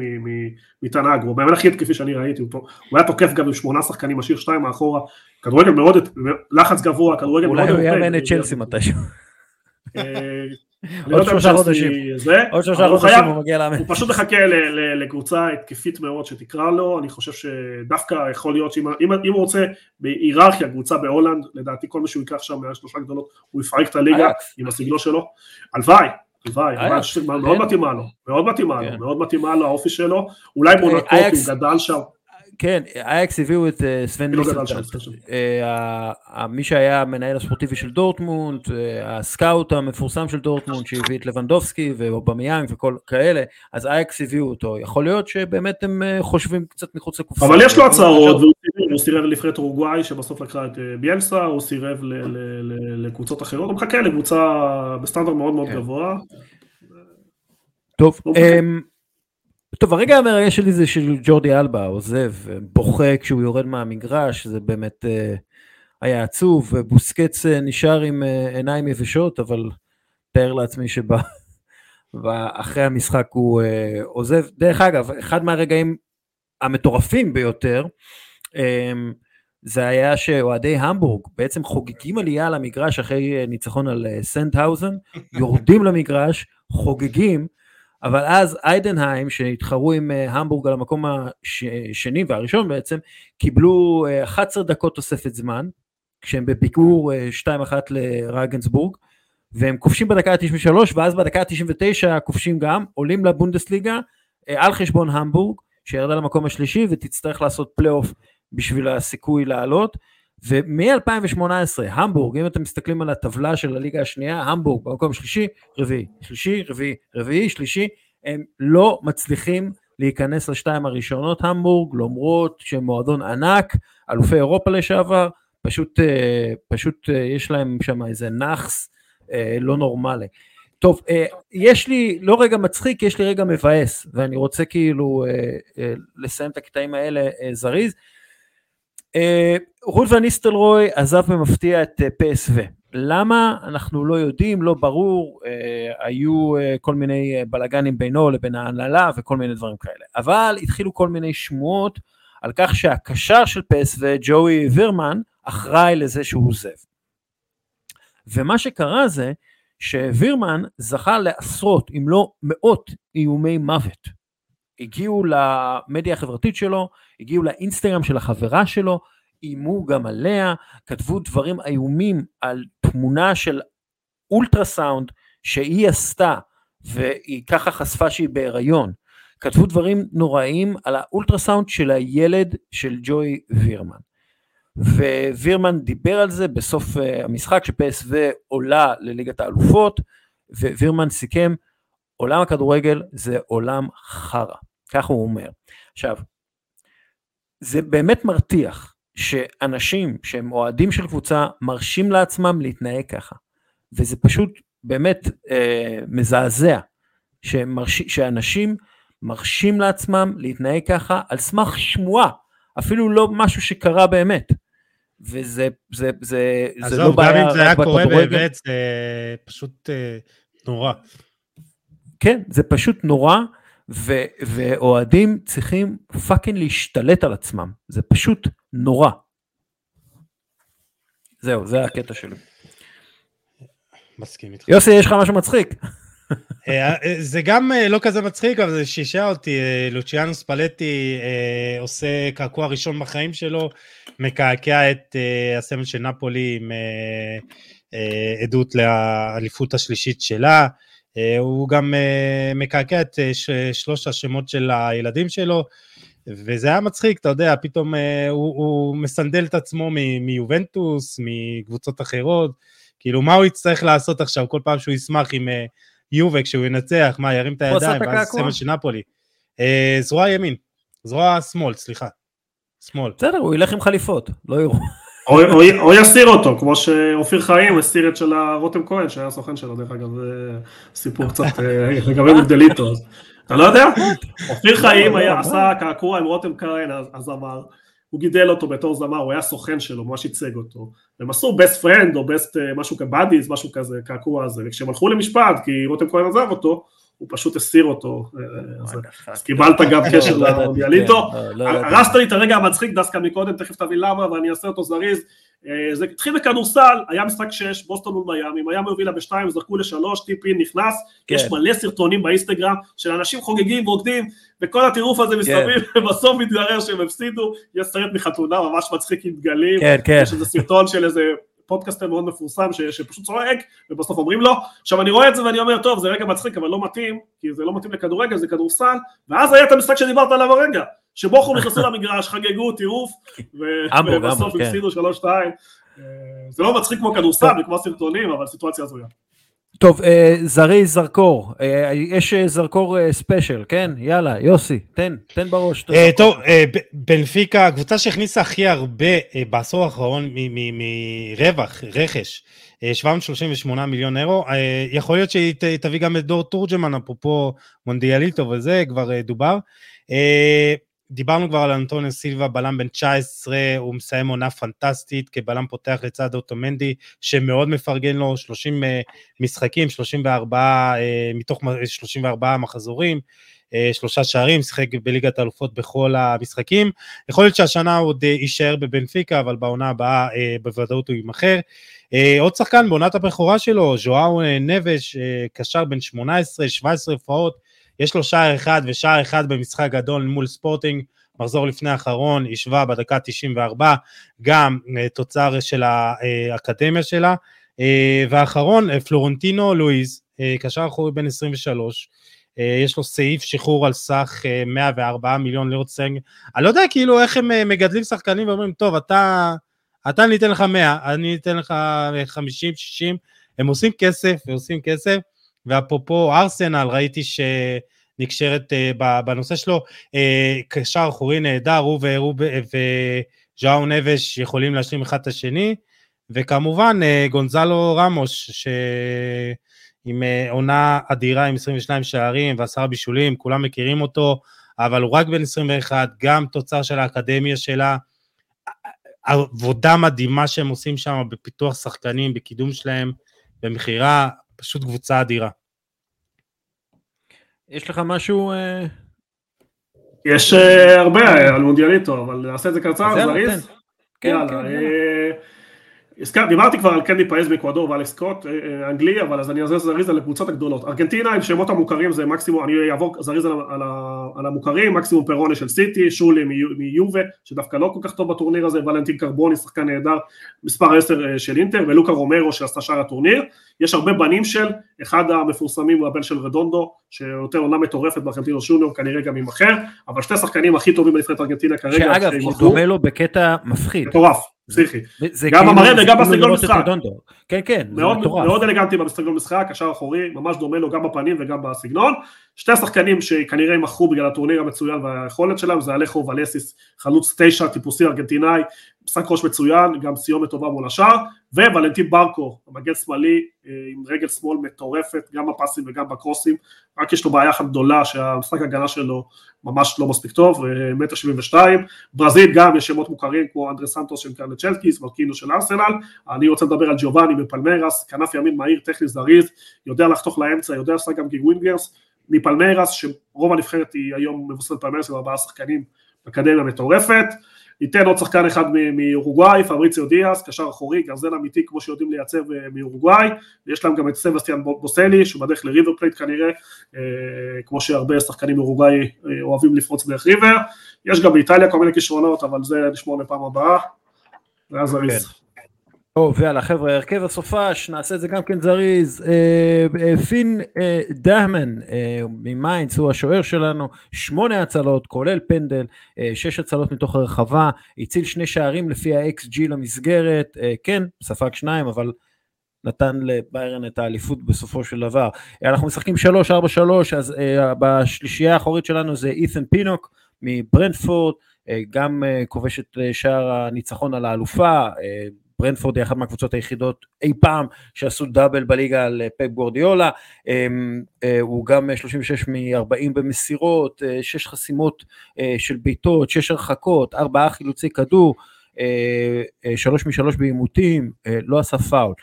מתנ"ג, הוא המאמן הכי התקפי שאני ראיתי, הוא היה תוקף גם עם שמונה שחקנים, משאיר שתיים מאחורה, כדורגל מאוד, לחץ גבוה, כדורגל מאוד... אולי הוא יאמן את צ'לסי מתישהו. עוד שלושה חודשים, עוד שלושה חודשים הוא מגיע לאמן. הוא פשוט מחכה לקבוצה התקפית מאוד שתקרא לו, אני חושב שדווקא יכול להיות שאם הוא רוצה בהיררכיה, קבוצה בהולנד, לדעתי כל מה שהוא ייקח שם מהשלושה גדולות, הוא יפרק את הליגה עם הסגלו שלו, הלוואי, הלוואי, מאוד מתאימה לו, מאוד מתאימה לו, מאוד מתאימה לו האופי שלו, אולי מונקות, הוא גדל שם. כן, אייקס הביאו את אה, סוון מיסלינטאט, אה, מי שהיה המנהל הספורטיבי של דורטמונד, אה, הסקאוט המפורסם של דורטמונד שהביא את לבנדובסקי ואובמיאנג וכל כאלה, אז אייקס הביאו אותו, יכול להיות שבאמת הם חושבים קצת מחוץ לקופסה. אבל יש לו הצהרות, והוא סירב לנבחרת אורוגוואי שבסוף לקחה את ביאלסה, הוא סירב לקבוצות אחרות, הוא מחכה לקבוצה בסטנדרט מאוד מאוד כן. גבוה. טוב, טוב, הרגע המרגש שלי זה של ג'ורדי אלבה עוזב, בוכה כשהוא יורד מהמגרש, זה באמת uh, היה עצוב, ובוסקץ uh, נשאר עם uh, עיניים יבשות, אבל תאר לעצמי שאחרי [laughs] המשחק הוא עוזב. דרך אגב, אחד מהרגעים המטורפים ביותר, זה היה שאוהדי המבורג בעצם חוגגים עלייה למגרש אחרי ניצחון על סנטהאוזן, [laughs] יורדים למגרש, חוגגים, אבל אז איידנהיים, שהתחרו עם אה, המבורג על המקום השני והראשון בעצם, קיבלו 11 אה, דקות תוספת זמן, כשהם בפיגור 2-1 אה, לרגנסבורג, והם כובשים בדקה ה-93, ואז בדקה ה-99 כובשים גם, עולים לבונדסליגה על חשבון המבורג, שירדה למקום השלישי ותצטרך לעשות פלייאוף בשביל הסיכוי לעלות. ומ-2018, המבורג, אם אתם מסתכלים על הטבלה של הליגה השנייה, המבורג במקום שלישי, רביעי, שלישי, רביעי, רביעי, שלישי, הם לא מצליחים להיכנס לשתיים הראשונות, המבורג, למרות שהם מועדון ענק, אלופי אירופה לשעבר, פשוט, אה, פשוט אה, יש להם שם איזה נאחס אה, לא נורמלי. טוב, יש לי לא רגע מצחיק, יש לי רגע מבאס, ואני רוצה כאילו לסיים את הקטעים האלה זריז. אה, רות וניסטלרוי עזב במפתיע את אה, PSV. למה? אנחנו לא יודעים, לא ברור, אה, היו אה, כל מיני אה, בלאגנים בינו לבין ההנהלה וכל מיני דברים כאלה. אבל התחילו כל מיני שמועות על כך שהקשר של PSV, ג'וי וירמן, אחראי לזה שהוא עוזב. ומה שקרה זה שווירמן זכה לעשרות, אם לא מאות, איומי מוות. הגיעו למדיה החברתית שלו, הגיעו לאינסטגרם של החברה שלו, איימו גם עליה, כתבו דברים איומים על תמונה של אולטרסאונד שהיא עשתה, והיא ככה חשפה שהיא בהיריון. כתבו דברים נוראים על האולטרסאונד של הילד של ג'וי וירמן. ווירמן דיבר על זה בסוף uh, המשחק שפסו עולה לליגת האלופות, ווירמן סיכם, עולם הכדורגל זה עולם חרא, כך הוא אומר. עכשיו, זה באמת מרתיח שאנשים שהם אוהדים של קבוצה מרשים לעצמם להתנהג ככה, וזה פשוט באמת אה, מזעזע שמרש... שאנשים מרשים לעצמם להתנהג ככה על סמך שמועה, אפילו לא משהו שקרה באמת. וזה זה, זה, זה לא בעיה גם אם זה היה קורה באמת, זה פשוט אה, נורא. כן, זה פשוט נורא, ו, ואוהדים צריכים פאקינג להשתלט על עצמם, זה פשוט נורא. זהו, זה הקטע שלי. מסכים איתך. יוסי, יש לך משהו מצחיק? אה, אה, זה גם אה, לא כזה מצחיק, אבל זה שישע אותי. לוציאנו ספלטי עושה קעקוע ראשון בחיים שלו, מקעקע את הסמל של נפולי עם עדות לאליפות השלישית שלה. הוא גם מקעקע את שלוש השמות של הילדים שלו, וזה היה מצחיק, אתה יודע, פתאום הוא, הוא מסנדל את עצמו מיובנטוס, מקבוצות אחרות. כאילו, מה הוא יצטרך לעשות עכשיו כל פעם שהוא ישמח עם יובה כשהוא ינצח, מה, ירים את הידיים, ואז סמל של נפולי. אה, זרוע ימין, זרוע שמאל, סליחה. שמאל. בסדר, הוא ילך עם חליפות, לא יראו. או יסיר אותו, כמו שאופיר חיים הסיר את של רותם כהן, שהיה הסוכן שלו, דרך אגב, זה סיפור קצת אה, לגבי מגדליטו. אתה לא יודע? אופיר חיים עשה קעקוע עם רותם כהן, אז אמר, הוא גידל אותו בתור זמר, הוא היה סוכן שלו, ממש ייצג אותו. והם עשו best friend או best אה, משהו כבאדיז, משהו כזה, קעקוע הזה, וכשהם הלכו למשפט, כי רותם כהן עזב אותו, הוא פשוט הסיר אותו, אה, אז קיבלת גם קשר לא למונדיאליטו. הרסת לי את הרגע המצחיק דווקא מקודם, תכף תבין למה, ואני אעשה אותו זריז. אה, זה התחיל בכדורסל, היה משחק 6, בוסטון מול מיאמי, מיאמי הובילה בשתיים, זרקו לשלוש, טיפין נכנס, יש כן. מלא סרטונים באינסטגרם של אנשים חוגגים ורוקדים, וכל הטירוף הזה מסביב, כן. [laughs] ובסוף מתגרר שהם הפסידו, יש סרט מחתונה ממש מצחיק עם דגלים, כן, יש איזה סרטון של איזה פודקאסטר מאוד מפורסם ש, שפשוט צועק ובסוף אומרים לו, עכשיו אני רואה את זה ואני אומר טוב זה רגע מצחיק אבל לא מתאים כי זה לא מתאים לכדורגל זה כדורסל. ואז היה את המשחק שדיברת עליו הרגע שבוכום [laughs] נכנסו למגרש חגגו טירוף ובסוף כן. הפסידו שלוש שתיים. אה, זה לא מצחיק כמו כדורסל וכמו סרטונים אבל סיטואציה הזויה טוב, אה, זריז זרקור, אה, יש אה, זרקור special, כן? יאללה, יוסי, תן, תן בראש. טוב, בנפיקה, הקבוצה שהכניסה הכי הרבה בעשור האחרון מרווח, רכש, 738 מיליון אירו, יכול להיות שהיא תביא גם את דור תורג'מן, אפרופו מונדיאליטו וזה, כבר דובר. דיברנו כבר על אנטוניו סילבה, בלם בן 19, הוא מסיים עונה פנטסטית כבלם פותח לצד אוטומנדי, שמאוד מפרגן לו 30 אה, משחקים, 34, אה, מתוך 34 מחזורים, אה, שלושה שערים, שיחק בליגת האלופות בכל המשחקים. יכול להיות שהשנה הוא עוד יישאר בבנפיקה, אבל בעונה הבאה בוודאות הוא יימכר. עוד שחקן בעונת הבכורה שלו, ז'ואאו נבש, קשר בן 18, 17 הופעות, יש לו שער אחד ושער אחד במשחק גדול מול ספורטינג, מחזור לפני האחרון, השווה בדקה 94, גם אה, תוצר של האקדמיה שלה. אה, והאחרון, אה, פלורנטינו לואיז, קשר אחורי בן 23, יש לו סעיף שחרור על סך 104 מיליון לירות סנג. אני לא יודע כאילו איך הם מגדלים שחקנים ואומרים, טוב, אתה, אתה אני אתן לך 100, אני אתן לך 50, 60, הם עושים כסף ועושים כסף. ואפרופו ארסנל, ראיתי שנקשרת uh, בנושא שלו, uh, קשר אחורי נהדר, הוא וז'או נבש יכולים להשלים אחד את השני, וכמובן uh, גונזלו רמוש, עם עונה אדירה עם 22 שערים ועשרה בישולים, כולם מכירים אותו, אבל הוא רק בן 21, גם תוצר של האקדמיה שלה, עבודה מדהימה שהם עושים שם בפיתוח שחקנים, בקידום שלהם, במכירה, פשוט קבוצה אדירה. יש לך משהו... אה, יש אה, הרבה על מונדיאליטו, אבל נעשה את זה קצר, זריז. כן, יאללה, כן, אה, הזכר, דיברתי כבר על קנדי פאז באקוודור ואלכס סקוט, אנגלי, אבל אז אני אעזר זריז על הקבוצות הגדולות. ארגנטינה עם שמות המוכרים זה מקסימום, אני אעבור זריז על, המוכרים, מקסימום פרוני של סיטי, שולי מיובה, שדווקא לא כל כך טוב בטורניר הזה, ולנטין קרבוני, שחקן נהדר, מספר 10 של אינטר, ולוקה רומרו שעשתה שער הטורניר. יש הרבה בנים של, אחד המפורסמים הוא הבן של רדונדו, שיותר עונה מטורפת בארגנטינו שוניור, כנראה גם עם אחר, אבל שתי השחקנים הכי טובים בנבחרת ארגנטינה כרגע. שאגב, הוא דומה לו בקטע מפחיד. מטורף. פסיכי. גם המראה וגם כאילו בסגנון משחק. כן, כן. מאוד אלגנטי בסגנון משחק, קשר אחורי, ממש דומה לו גם בפנים וגם בסגנון. שתי השחקנים שכנראה יימכרו בגלל הטורניר המצוין והיכולת שלהם, זה אלכו ולסיס, חלוץ תשע, טיפוסי ארגנטינאי, משחק ראש מצוין, גם סיומת טובה מול השאר, וולנטין ברקו, מגן שמאלי אה, עם רגל שמאל מטורפת, גם בפסים וגם בקרוסים, רק יש לו בעיה אחת גדולה שהמשחק הגנה שלו ממש לא מספיק טוב, אה, מטר שבעים ושתיים, ברזיל גם יש שמות מוכרים כמו אנדרי סנטוס של קרנט צ'לקיס, מרקינו של ארסנל, אני רוצה לדבר על ג'ובאני בפלמרס, כנף ימין מהיר, טכני זריז, יודע לחתוך לאמצע, יודע לשחק גם כווינגרס, מפלמרס, שרוב הנבחרת היא היום מבוססת פלמרס עם ארבעה שחקנים אקדמיה מטורפת, ניתן עוד שחקן אחד מאורוגוואי, פבריציו דיאס, קשר אחורי, גרזן אמיתי כמו שיודעים לייצב אה, מאורוגוואי, ויש להם גם את סבסטיאן בוסלי, שהוא בדרך לריבר פלייט כנראה, אה, כמו שהרבה שחקנים מאורוגוואי אה, אוהבים לפרוץ דרך ריבר, יש גם באיטליה כל מיני כישרונות, אבל זה נשמור לפעם הבאה, זריז. כן. טוב, ויאללה חבר'ה, הרכב הסופש, נעשה את זה גם כן זריז. אה, אה, פין אה, דהמן ממיינדס הוא השוער שלנו, שמונה הצלות, כולל פנדל, שש הצלות מתוך הרחבה, הציל שני שערים לפי ה-XG למסגרת, כן, ספג שניים, אבל נתן לביירן את האליפות בסופו של דבר. אנחנו משחקים 3-4-3, אז בשלישייה האחורית שלנו זה אית'ן פינוק מברנדפורד, גם כובש את שער הניצחון על האלופה, ברנפורד היא אחת מהקבוצות היחידות אי פעם שעשו דאבל בליגה על אה, פפ גורדיולה, אמ, אה, הוא גם 36 מ-40 במסירות, 6 אה, חסימות של בעיטות, 6 הרחקות, 4 חילוצי כדור, 3 מ-3 בעימותים, לא עשה פאול.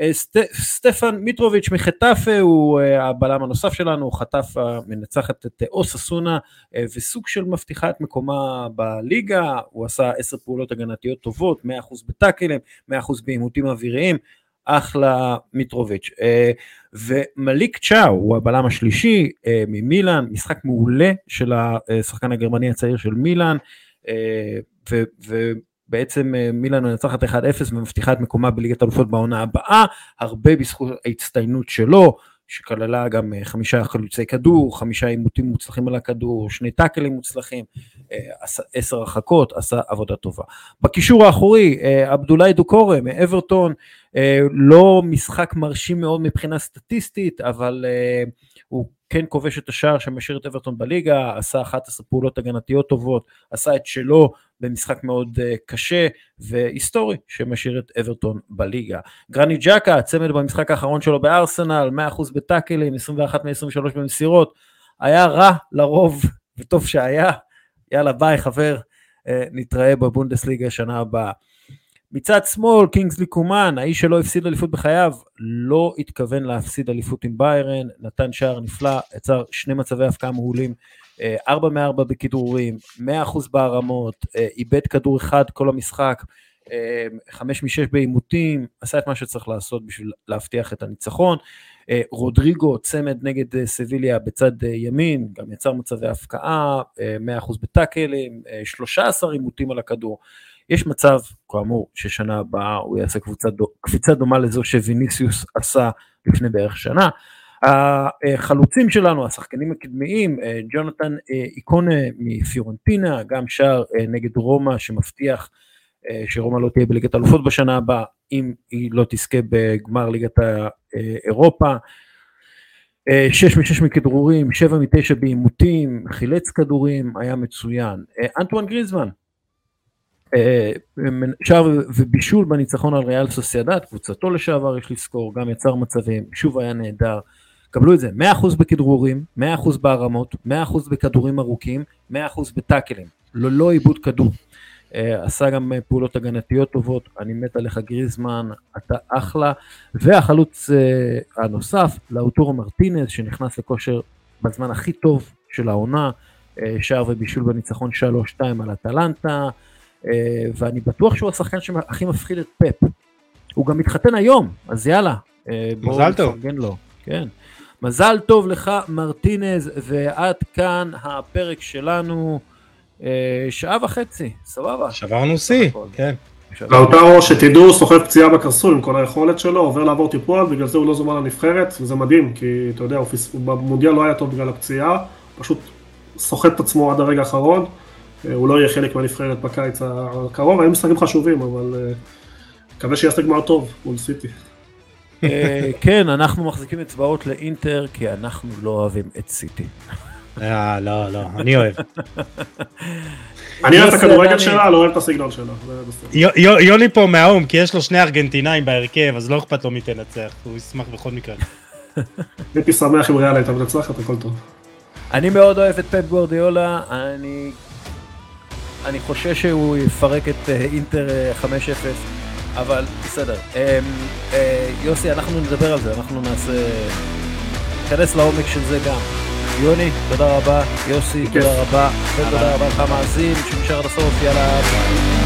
אה, סטפן מיטרוביץ' מחטאפה הוא אה, הבלם הנוסף שלנו, חטף מנצחת את אוס אסונה אה, וסוג של מבטיחה את מקומה בליגה, הוא עשה עשר פעולות הגנתיות טובות, 100% בטאקלים, 100% בעימותים אוויריים, אחלה מיטרוביץ'. ומליק צ'או הוא הבלם השלישי ממילאן, משחק מעולה של השחקן הגרמני הצעיר של מילאן, ו- בעצם אה, מילאן מנצחת 1-0 ומבטיחה את מקומה בליגת אלופות בעונה הבאה, הרבה בזכות ההצטיינות שלו, שכללה גם אה, חמישה חלוצי כדור, חמישה עימותים מוצלחים על הכדור, שני טאקלים מוצלחים, אה, עשר הרחקות, עשה עבודה טובה. בקישור האחורי, עבדולאי דוקורה מאברטון, לא משחק מרשים מאוד מבחינה סטטיסטית, אבל הוא כן כובש את השער שמשאיר את אברטון בליגה, עשה 11 פעולות הגנתיות טובות, עשה את שלו במשחק מאוד uh, קשה והיסטורי שמשאיר את אברטון בליגה. גרני ג'קה, הצמד במשחק האחרון שלו בארסנל, 100% בטאקלים, 21 מ-23 במסירות, היה רע לרוב, וטוב שהיה. יאללה ביי חבר, נתראה בבונדסליגה שנה הבאה. מצד שמאל, קינגסלי קומן, האיש שלא הפסיד אליפות בחייו, לא התכוון להפסיד אליפות עם ביירן, נתן שער נפלא, יצר שני מצבי הפקעה מעולים, 4 מ-4 בכדרורים, 100% בהרמות, אה, איבד כדור אחד כל המשחק, 5 מ-6 בעימותים, עשה את מה שצריך לעשות בשביל להבטיח את הניצחון. אה, רודריגו, צמד נגד אה, סביליה בצד ימין, גם יצר מצבי הפקעה, 100% בטאקלים, 13 עימותים על הכדור. יש מצב, כאמור, ששנה הבאה הוא יעשה קבוצה, קפיצה דומה לזו שוויניסיוס עשה לפני בערך שנה. החלוצים שלנו, השחקנים הקדמיים, אה, ג'ונתן אה, איקונה מפיורנטינה, גם שער אה, נגד רומא שמבטיח שרומא לא תהיה בליגת האלופות בשנה הבאה, אם היא לא תזכה בגמר ליגת אירופה. 6 מ-6 מכדרורים, 7 מ-9 בעימותים, חילץ כדורים, היה מצוין. אנטואן גריזמן, שער ובישול בניצחון על ריאל סוסיידד, קבוצתו לשעבר יש לזכור, גם יצר מצבים, שוב היה נהדר. קבלו את זה, 100% בכדרורים, 100% בהרמות, 100% בכדורים ארוכים, 100% בטאקלים, ללא עיבוד כדור. אה, עשה גם אה, פעולות הגנתיות טובות, אני מת עליך גריזמן, אתה אחלה. והחלוץ אה, הנוסף, לאוטורו מרטינז, שנכנס לכושר בזמן הכי טוב של העונה, שער ובישול בניצחון 3-2 על אטלנטה, ואני בטוח שהוא השחקן שהכי מפחיד את פפ. הוא גם מתחתן היום, אז יאללה, בואו נפרגן לו. כן. מזל טוב לך מרטינז, ועד כאן הפרק שלנו. אה, שעה וחצי, סבבה. שברנו שיא, כן. לאוטרו שתדעו, סוחב פציעה בקרסול עם כל היכולת שלו, עובר לעבור טיפול, בגלל זה הוא לא זומן לנבחרת, וזה מדהים, כי אתה יודע, הוא במונדיאל לא היה טוב בגלל הפציעה, פשוט סוחט את עצמו עד הרגע האחרון, אה, הוא לא יהיה חלק מהנבחרת בקיץ הקרוב, היו משחקים חשובים, אבל אה, מקווה שיעשה גמר טוב מול סיטי. כן, אנחנו מחזיקים אצבעות לאינטר, כי אנחנו לא אוהבים את סיטי. אה, לא, לא, אני אוהב. אני אוהב את הכדורגל שלה, לא אוהב את הסגנון שלה. יוני פה מהאום, כי יש לו שני ארגנטינאים בהרכב, אז לא אכפת לו מי תנצח, הוא ישמח בכל מקרה. [laughs] הייתי שמח אם ריאל הייתה מנצחת, הכל טוב. אני מאוד אוהב את פפ גורדיאולה, אני... אני חושש שהוא יפרק את אה, אינטר 5-0, אה, אבל בסדר. אמ, אה, יוסי, אנחנו נדבר על זה, אנחנו נעשה... ניכנס לעומק של זה גם. יוני, תודה רבה, יוסי, תודה רבה, ותודה רבה לך מאזין, שנשאר עד הסוף, יאללה.